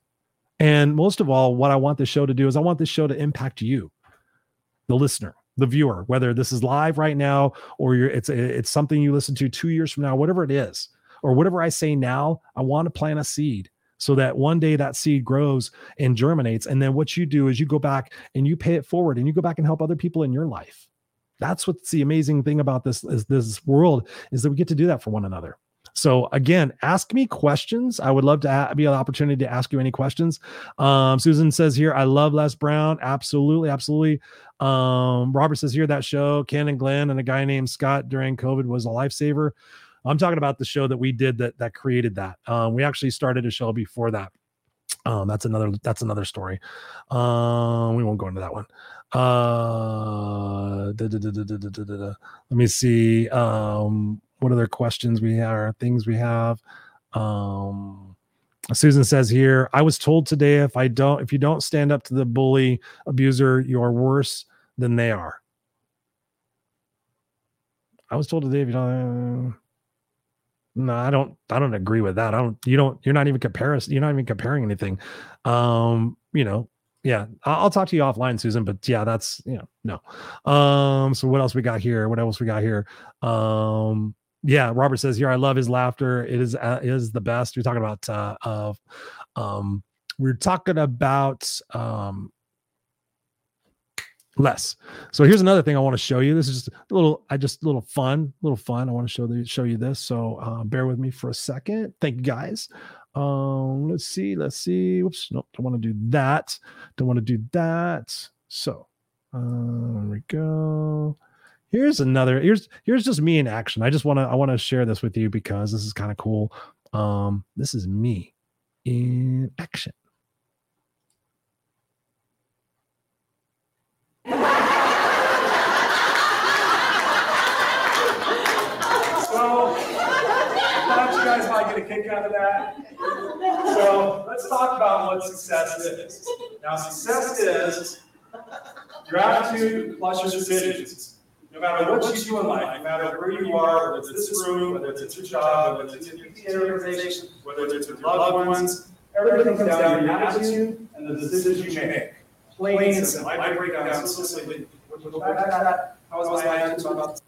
And most of all, what I want this show to do is I want this show to impact you, the listener, the viewer, whether this is live right now or it's it's something you listen to 2 years from now, whatever it is, or whatever I say now, I want to plant a seed so that one day that seed grows and germinates and then what you do is you go back and you pay it forward and you go back and help other people in your life. That's what's the amazing thing about this is this world is that we get to do that for one another. So again ask me questions. I would love to be an opportunity to ask you any questions. Um, susan says here i love les brown. Absolutely absolutely. Um, robert says here that show ken and glenn and a guy named scott during covid was a lifesaver I'm talking about the show that we did that that created that. Um, we actually started a show before that. Um, that's another that's another story. Um, we won't go into that one. Uh, let me see. Um, what other questions we have things we have? Um, Susan says here, I was told today if I don't, if you don't stand up to the bully abuser, you're worse than they are. I was told today if you don't. No, I don't. I don't agree with that. I don't. You don't. You're not even comparing. You're not even comparing anything. Um, you know. Yeah, I'll, talk to you offline, Susan. But yeah, that's you know no. Um, so what else we got here? What else we got here? Um, yeah, Robert says here, I love his laughter. It is uh, is the best. We're talking about uh, of, um, we're talking about um Les. So here's another thing I want to show you. This is just a little, I just a little fun, little fun. I want to show the, show you this. So uh, bear with me for a second. Thank you guys. Um, let's see, let's see. Whoops, nope, don't want to do that. Don't want to do that. So uh, there we go. Here's another. Here's here's just me in action. I just want to I want to share this with you because this is kind of cool. Um, this is me in action. So, I thought you guys might get a kick out of that. So, let's talk about what success is. Now, success is your attitude plus your decisions. No matter what you do in life, no matter where you are, whether it's this room, whether it's your job, whether it's your PTA organization, whether it's your loved ones, everything comes down to your attitude and the decisions you make. Plain and simple. I break down so simply. How was my attitude about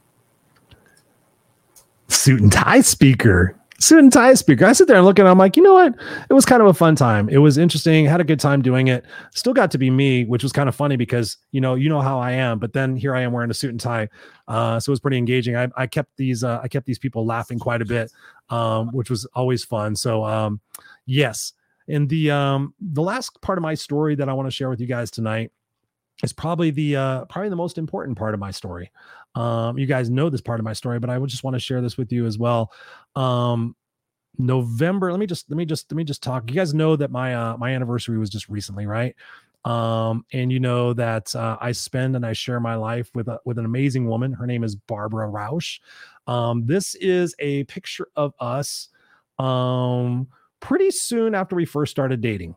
suit and tie speaker. Suit and tie speaker. I sit there and look at it. I'm like, you know what? It was kind of a fun time. It was interesting. Had a good time doing it. Still got to be me, which was kind of funny because you know, you know how I am. But then here I am wearing a suit and tie. Uh, so it was pretty engaging. I, I kept these uh, I kept these people laughing quite a bit, um, which was always fun. So um, yes. And the um, the last part of my story that I want to share with you guys tonight is probably the uh, probably the most important part of my story. Um, you guys know this part of my story, but I would just want to share this with you as well. Um, November. Let me just let me just let me just talk. You guys know that my uh, my anniversary was just recently, right? Um, and you know that uh, I spend and I share my life with a, with an amazing woman. Her name is Barbara Rausch. Um, this is a picture of us um, pretty soon after we first started dating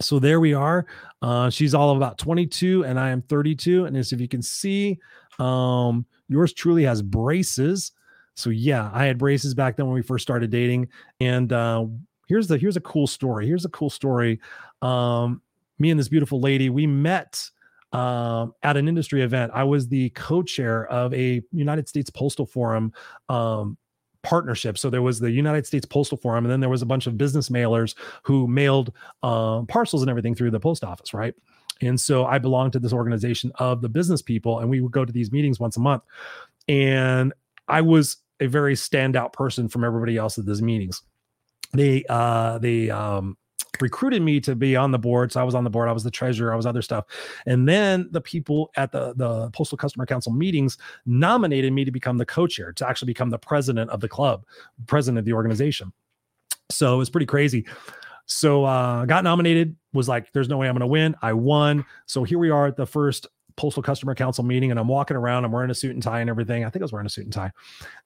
so there we are uh, she's all about 22 and i am 32 and as if you can see um, yours truly has braces. So yeah i had braces back then when we first started dating. And uh, here's the here's a cool story. Here's a cool story. Um, me and this beautiful lady we met um, at an industry event. I was the co-chair of a united states postal forum um, partnership. So there was the United States Postal Forum, and then there was a bunch of business mailers who mailed um, parcels and everything through the post office, right? And so I belonged to this organization of the business people, and we would go to these meetings once a month. And I was a very standout person from everybody else at these meetings. They uh they um recruited me to be on the board. So I was on the board. I was the treasurer. I was other stuff. And then the people at the, the Postal Customer Council meetings nominated me to become the co-chair, to actually become the president of the club, president of the organization. So it was pretty crazy. So uh got nominated, was like, there's no way I'm gonna win. I won. So here we are at the first postal customer council meeting and I'm walking around, I'm wearing a suit and tie and everything. I think I was wearing a suit and tie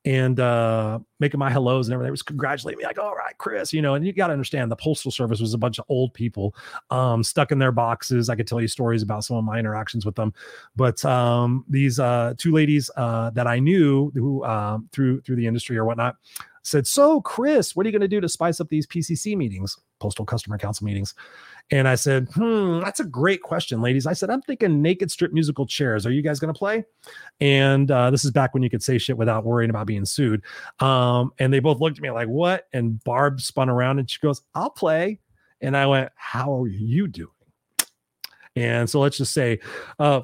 and uh making my hellos and everything. It was congratulating me, like, all right, Chris, you know, and you got to understand the postal service was a bunch of old people um stuck in their boxes. I could tell you stories about some of my interactions with them. But um these uh two ladies uh that I knew who um through through the industry or whatnot said, So, Chris, what are you going to do to spice up these PCC meetings, postal customer council meetings? And I said, Hmm, that's a great question, ladies. I said, I'm thinking naked strip musical chairs. Are you guys going to play? And uh, this is back when you could say shit without worrying about being sued. Um, and they both looked at me like, What? And Barb spun around and she goes, I'll play. And I went, How are you doing? And so let's just say, uh,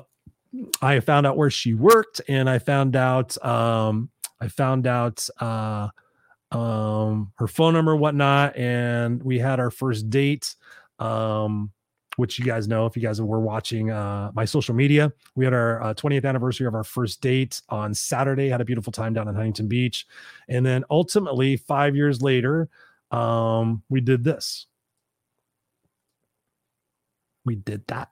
I found out where she worked, and I found out, um, I found out, uh, um, her phone number, whatnot, and we had our first date. Um, which you guys know if you guys were watching uh, my social media. We had our uh, 20th anniversary of our first date on Saturday. Had a beautiful time down in Huntington Beach, and then ultimately five years later, um, we did this. We did that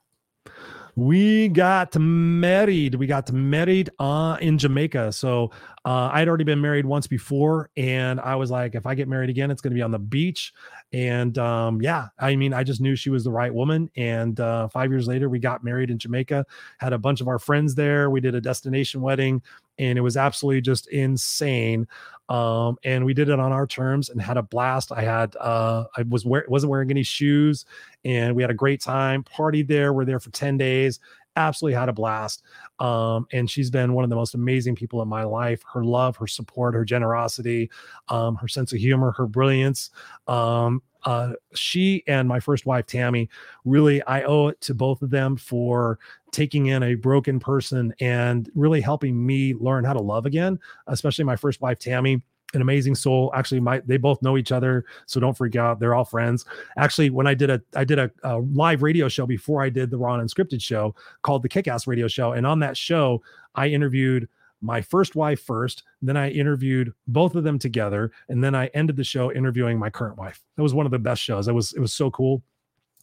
we got married. We got married uh, in Jamaica. So uh, I'd already been married once before, and I was like, if I get married again, it's going to be on the beach. And um, yeah, I mean, I just knew she was the right woman. And uh, five years later, we got married in Jamaica. Had a bunch of our friends there. We did a destination wedding, and it was absolutely just insane. Um, and we did it on our terms and had a blast. I had uh, I was wear, wasn't wearing any shoes, and we had a great time. Partied there. We're there for ten days. Absolutely had a blast. Um, and she's been one of the most amazing people in my life. Her love, her support, her generosity, um, her sense of humor, her brilliance. Um, uh, she and my first wife Tammy really I owe it to both of them for taking in a broken person and really helping me learn how to love again especially my first wife Tammy an amazing soul. Actually my they both know each other so don't freak out they're all friends. Actually when i did a i did a, a live radio show before i did the raw unscripted show called the kick-ass radio show and on that show i interviewed my first wife first. Then I interviewed both of them together, and then I ended the show interviewing my current wife. That was one of the best shows. It was it was so cool.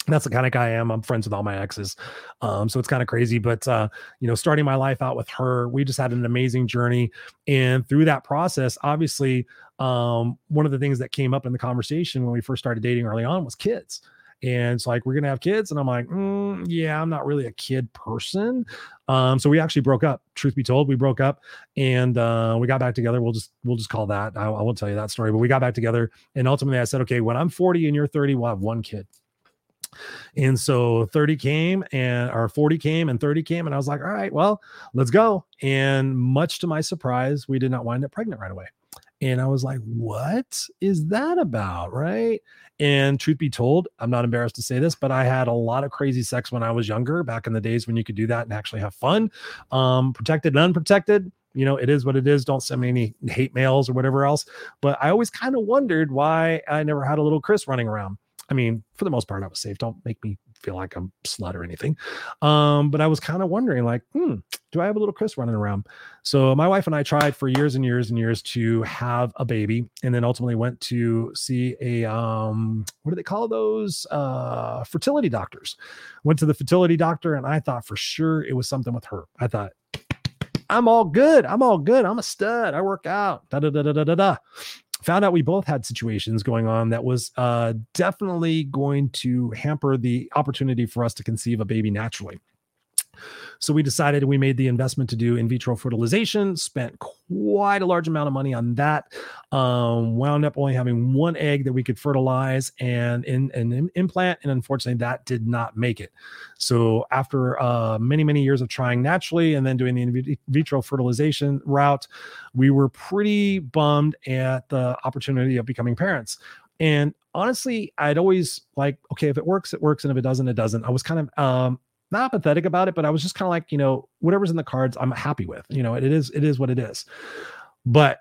That's the kind of guy I am. I'm friends with all my exes, um, so it's kind of crazy. But uh, you know, starting my life out with her, we just had an amazing journey, and through that process, obviously, um, one of the things that came up in the conversation when we first started dating early on was kids and it's like we're gonna have kids and i'm like mm, yeah i'm not really a kid person. Um so we actually broke up truth be told we broke up and uh we got back together. We'll just we'll just call that I, I won't tell you that story but we got back together and ultimately i said okay when i'm 40 and you're 30 we'll have one kid. And so 30 came and or 40 came and 30 came and i was like all right well let's go. And much to my surprise we did not wind up pregnant right away. And I was like, what is that about? Right. And truth be told, I'm not embarrassed to say this, but I had a lot of crazy sex when I was younger, back in the days when you could do that and actually have fun. Um, protected and unprotected, you know, it is what it is. Don't send me any hate mails or whatever else. But I always kind of wondered why I never had a little Chris running around. I mean, for the most part, I was safe. Don't make me feel like I'm slut or anything. Um, but I was kind of wondering, like, hmm, do I have a little Chris running around? So my wife and I tried for years and years and years to have a baby, and then ultimately went to see a um, what do they call those? Uh, fertility doctors. Went to the fertility doctor, and I thought for sure it was something with her. I thought. I'm all good. I'm all good. I'm a stud. I work out. Da da da da da da. Found out we both had situations going on that was uh, definitely going to hamper the opportunity for us to conceive a baby naturally. So we decided we made the investment to do in vitro fertilization, spent quite a large amount of money on that. Um, wound up only having one egg that we could fertilize and in an implant, and unfortunately, that did not make it. So after uh, many many years of trying naturally and then doing the in vitro fertilization route, we were pretty bummed at the opportunity of becoming parents. And honestly, I'd always like, okay, if it works, it works, and if it doesn't, it doesn't. I was kind of um, not apathetic about it, but I was just kind of like, you know, whatever's in the cards, I'm happy with. You know, it is it is what it is. But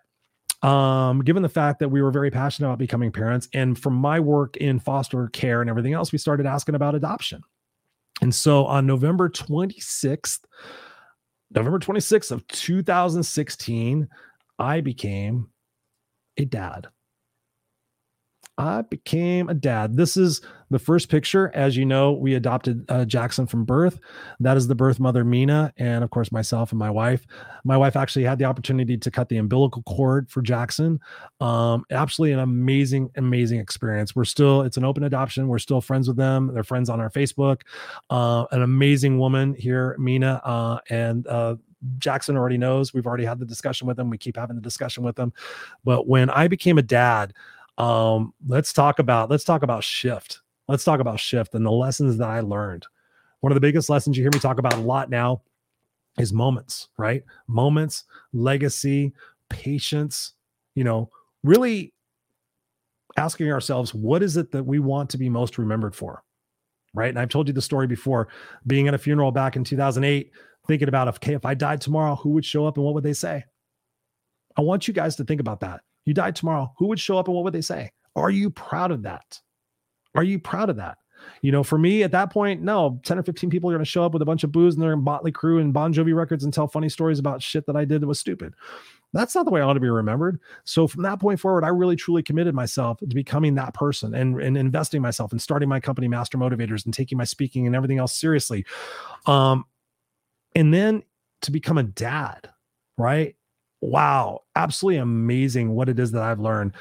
um given the fact that we were very passionate about becoming parents and from my work in foster care and everything else we started asking about adoption and so on november 26th november 26th of 2016 i became a dad I became a dad. This is the first picture. As you know, we adopted uh, Jackson from birth. That is the birth mother, Mina, and of course, myself and my wife. My wife actually had the opportunity to cut the umbilical cord for Jackson. Um, absolutely an amazing, amazing experience. We're still, it's an open adoption. We're still friends with them. They're friends on our Facebook. Uh, an amazing woman here, Mina, uh, and uh, Jackson already knows. We've already had the discussion with them. We keep having the discussion with them. But when I became a dad, um, let's talk about let's talk about shift. Let's talk about shift and the lessons that I learned. One of the biggest lessons you hear me talk about a lot now is moments, right? Moments, legacy, patience, you know, really asking ourselves, what is it that we want to be most remembered for? Right. And I've told you the story before being at a funeral back in 2008, thinking about, okay, if I died tomorrow, who would show up and what would they say? I want you guys to think about that. You died tomorrow. Who would show up and what would they say? Are you proud of that? Are you proud of that? You know, for me at that point, no, 10 or 15 people are going to show up with a bunch of booze and they're Motley and Bon Jovi records and tell funny stories about shit that I did that was stupid. That's not the way I want to be remembered. So from that point forward, I really truly committed myself to becoming that person and, and investing myself and starting my company, Master Motivators, and taking my speaking and everything else seriously. Um, and then to become a dad, right? Wow, absolutely amazing what it is that I've learned.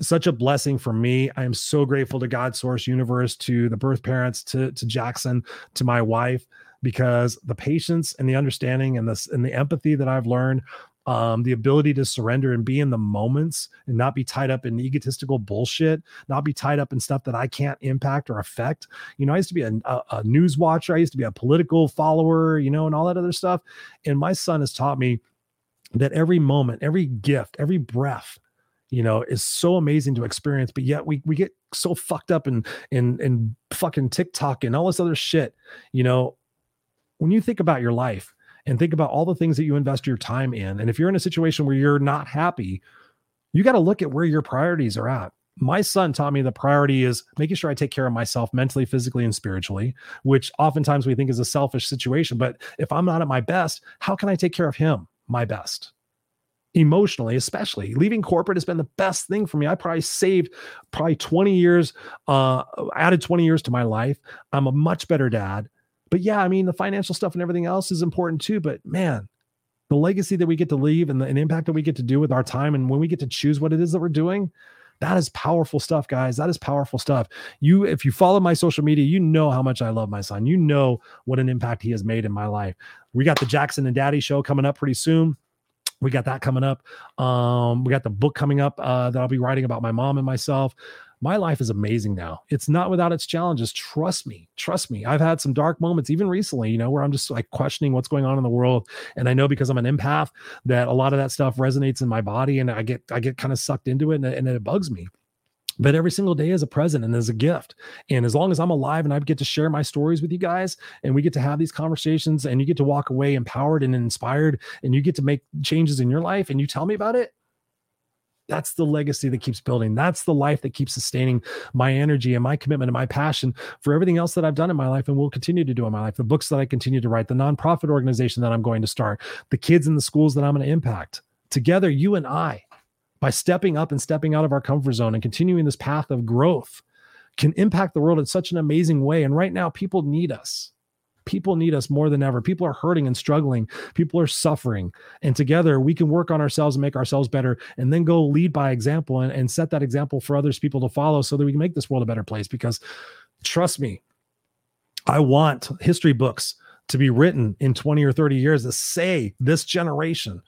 Such a blessing for me. I am so grateful to God Source Universe, to the birth parents, to, to Jackson, to my wife, because the patience and the understanding and this and the empathy that I've learned um, the ability to surrender and be in the moments and not be tied up in egotistical bullshit, not be tied up in stuff that I can't impact or affect. You know, I used to be a, a, a news watcher, I used to be a political follower, you know, and all that other stuff. And my son has taught me that every moment, every gift, every breath, you know, is so amazing to experience. But yet we we get so fucked up in in in fucking TikTok and all this other shit. You know, when you think about your life and think about all the things that you invest your time in, and if you're in a situation where you're not happy, you got to look at where your priorities are at. My son taught me the priority is making sure I take care of myself mentally, physically, and spiritually, which oftentimes we think is a selfish situation. But if I'm not at my best, how can I take care of him my best? emotionally, especially leaving corporate has been the best thing for me. I probably saved probably 20 years, uh, added 20 years to my life. I'm a much better dad. But yeah, I mean, the financial stuff and everything else is important too. But man, the legacy that we get to leave and the impact that we get to do with our time and when we get to choose what it is that we're doing, that is powerful stuff, guys. That is powerful stuff. You, if you follow my social media, you know how much I love my son. You know what an impact he has made in my life. We got the Jackson and Daddy show coming up pretty soon we got that coming up um we got the book coming up uh that i'll be writing about my mom and myself my life is amazing now. It's not without its challenges. Trust me trust me. I've had some dark moments even recently you know where i'm just like questioning what's going on in the world. And i know because i'm an empath that a lot of that stuff resonates in my body and i get i get kind of sucked into it and, and it bugs me. But every single day is a present and is a gift. And as long as I'm alive and I get to share my stories with you guys and we get to have these conversations and you get to walk away empowered and inspired and you get to make changes in your life and you tell me about it, that's the legacy that keeps building. That's the life that keeps sustaining my energy and my commitment and my passion for everything else that I've done in my life and will continue to do in my life. The books that I continue to write, the nonprofit organization that I'm going to start, the kids in the schools that I'm going to impact. Together, you and I by stepping up and stepping out of our comfort zone and continuing this path of growth can impact the world in such an amazing way. And right now, people need us. People need us more than ever. People are hurting and struggling. People are suffering. And together, we can work on ourselves and make ourselves better and then go lead by example and, and set that example for others people to follow so that we can make this world a better place. Because trust me, I want history books to be written in 20 or 30 years to say this generation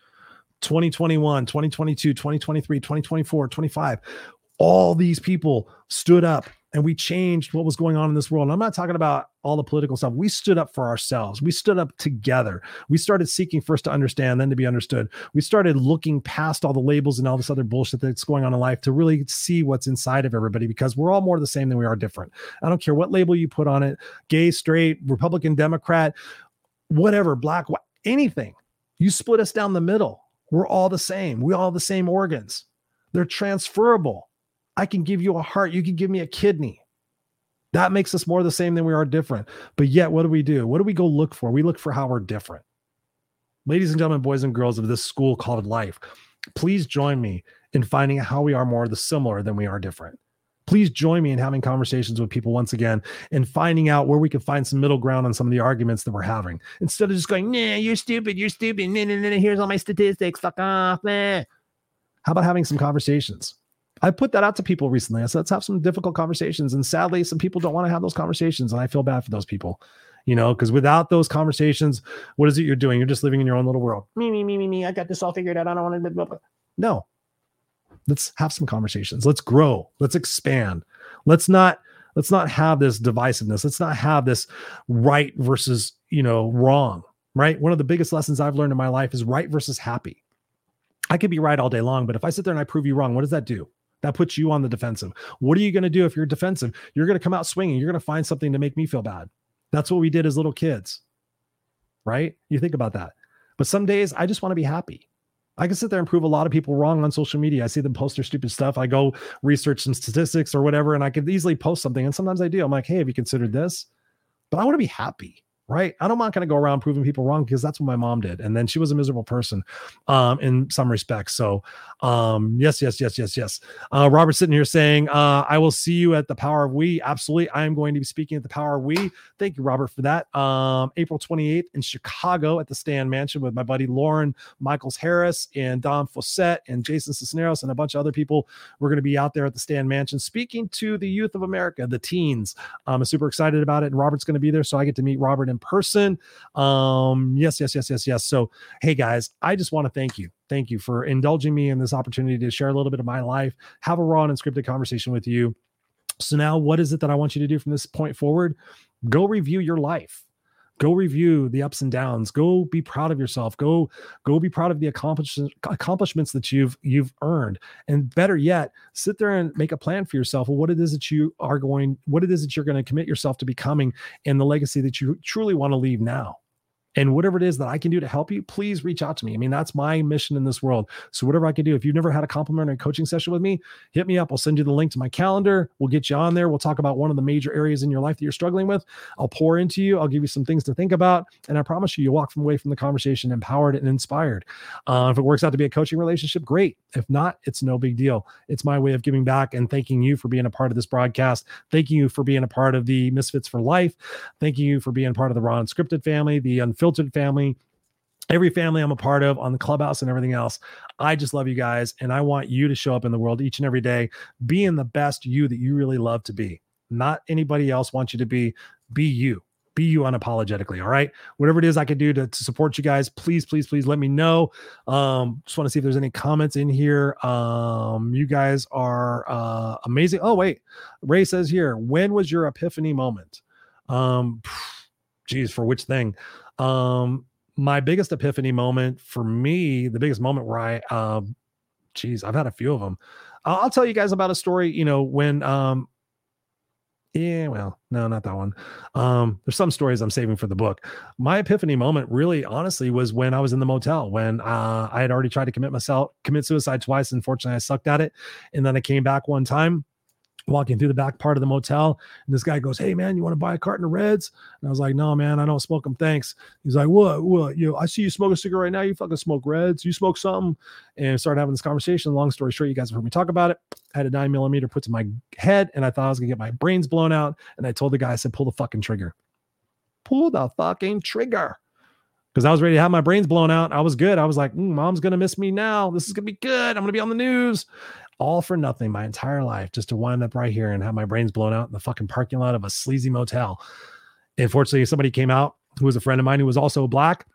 2021, 2022, 2023, 2024, 25. All these people stood up and we changed what was going on in this world. And I'm not talking about all the political stuff. We stood up for ourselves. We stood up together. We started seeking first to understand, then to be understood. We started looking past all the labels and all this other bullshit that's going on in life to really see what's inside of everybody because we're all more the same than we are different. I don't care what label you put on it gay, straight, Republican, Democrat, whatever, black, anything. You split us down the middle we're all the same. We all have the same organs. They're transferable. I can give you a heart. You can give me a kidney. That makes us more the same than we are different. But yet, what do we do? What do we go look for? We look for how we're different. Ladies and gentlemen, boys and girls of this school called life, please join me in finding how we are more the similar than we are different please join me in having conversations with people once again and finding out where we can find some middle ground on some of the arguments that we're having instead of just going, nah, you're stupid, you're stupid, nah, nah, nah, here's all my statistics, fuck off, man. How about having some conversations? I put that out to people recently. I said, let's have some difficult conversations. And sadly, some people don't want to have those conversations. And I feel bad for those people, you know, because without those conversations, what is it you're doing? You're just living in your own little world. Me, me, me, me, me. I got this all figured out. I don't want to. No, let's have some conversations let's grow let's expand let's not let's not have this divisiveness let's not have this right versus you know wrong right one of the biggest lessons i've learned in my life is right versus happy i could be right all day long but if i sit there and i prove you wrong what does that do that puts you on the defensive what are you going to do if you're defensive you're going to come out swinging you're going to find something to make me feel bad that's what we did as little kids right you think about that but some days i just want to be happy I can sit there and prove a lot of people wrong on social media. I see them post their stupid stuff. I go research some statistics or whatever, and I could easily post something. And sometimes I do. I'm like, hey, have you considered this? But I want to be happy right? I'm not going to go around proving people wrong because that's what my mom did, and then she was a miserable person, um, in some respects. So, um, yes, yes, yes, yes, yes. Uh, Robert sitting here saying, uh, "I will see you at the Power of We." Absolutely, I am going to be speaking at the Power of We. Thank you, Robert, for that. Um, April 28th in Chicago at the Stan Mansion with my buddy Lauren Michaels Harris and Don Fossett and Jason Cisneros and a bunch of other people. We're going to be out there at the Stan Mansion speaking to the youth of America, the teens. I'm super excited about it, and Robert's going to be there, so I get to meet Robert in person. Um, yes, yes, yes, yes, yes. So, hey guys, I just want to thank you. Thank you for indulging me in this opportunity to share a little bit of my life, have a raw and unscripted conversation with you. So now what is it that I want you to do from this point forward? Go review your life go review the ups and downs. Go be proud of yourself. Go go be proud of the accomplishments accomplishments that you've you've earned. And better yet sit there and make a plan for yourself what it is that you are going what it is that you're going to commit yourself to becoming and the legacy that you truly want to leave now and whatever it is that I can do to help you, please reach out to me. I mean, that's my mission in this world. So, whatever I can do, if you've never had a complimentary coaching session with me, hit me up. I'll send you the link to my calendar. We'll get you on there. We'll talk about one of the major areas in your life that you're struggling with. I'll pour into you. I'll give you some things to think about. And I promise you, you'll walk away from the conversation empowered and inspired. Uh, if it works out to be a coaching relationship, great. If not, it's no big deal. It's my way of giving back and thanking you for being a part of this broadcast. Thanking you for being a part of the Misfits for Life. Thanking you for being part of the Raw Unscripted family, the Unfiltered family every family I'm a part of on the clubhouse and everything else. I just love you guys. And I want you to show up in the world each and every day, being the best you that you really love to be. Not anybody else wants you to be. Be you. Be you unapologetically. All right. Whatever it is I can do to, to support you guys, please, please, please let me know. Um, just want to see if there's any comments in here. Um, you guys are uh amazing. Oh, wait. Ray says here, when was your epiphany moment? Um, geez, for which thing? Um, my biggest epiphany moment for me, the biggest moment where I, um, geez, I've had a few of them. I'll, I'll tell you guys about a story. You know, when, um, yeah, well, no, not that one. Um, there's some stories I'm saving for the book. My epiphany moment, really, honestly, was when I was in the motel when uh, I had already tried to commit myself, commit suicide twice. Unfortunately, I sucked at it, and then I came back one time walking through the back part of the motel and this guy goes hey man you want to buy a carton of reds and i was like no man i don't smoke them thanks he's like what what you know i see you smoke a cigarette right now you fucking smoke reds you smoke something and started having this conversation long story short you guys have heard me talk about it I had a nine millimeter put to my head and i thought i was gonna get my brains blown out and i told the guy i said pull the fucking trigger pull the fucking trigger because I was ready to have my brains blown out. I was good. I was like, mm, mom's to miss me now. This is to be good. I'm to be on the news all for nothing my entire life just to wind up right here and have my brains blown out in the fucking parking lot of a sleazy motel. Unfortunately, somebody came out who was a friend of mine who was also black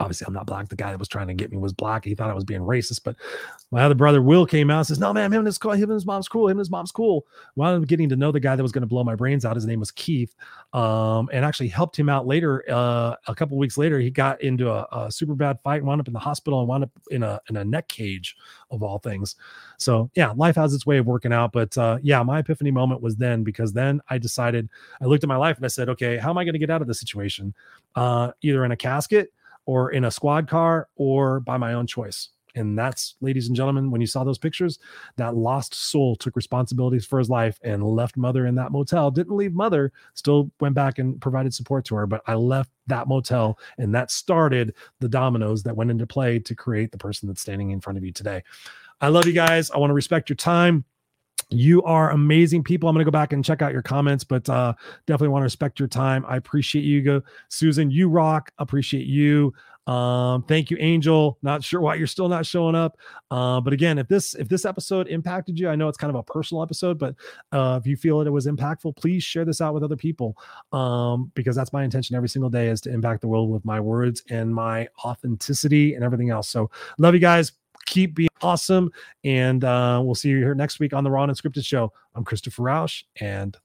obviously I'm not black. The guy that was trying to get me was black. He thought I was being racist, but my other brother Will came out and says, "No, man, him and his him and his mom's cool. Him and his mom's cool." While I'm getting to know the guy that was going to blow my brains out, his name was Keith, um, and actually helped him out later. Uh, a couple weeks later, he got into a, a, super bad fight, wound up in the hospital, and wound up in a in a neck cage of all things. So yeah, life has its way of working out. But uh, yeah, my epiphany moment was then because then I decided I looked at my life and I said, okay, how am I going to get out of this situation? Uh, either in a casket or in a squad car or by my own choice. And that's, ladies and gentlemen, when you saw those pictures, that lost soul took responsibilities for his life and left mother in that motel. Didn't leave mother, still went back and provided support to her. But I left that motel, and that started the dominoes that went into play to create the person that's standing in front of you today. I love you guys. I want to respect your time you are amazing people. I'm going to go back and check out your comments, but uh, definitely want to respect your time. I appreciate you, go Susan. You rock. Appreciate you. Um, thank you, Angel. Not sure why you're still not showing up. Uh, but again, if this if this episode impacted you, I know it's kind of a personal episode, but uh, if you feel that it was impactful, please share this out with other people. Um, because that's my intention every single day is to impact the world with my words and my authenticity and everything else. So love you guys keep being awesome. And uh, we'll see you here next week on the Raw and Unscripted Show. I'm Christopher Rausch, and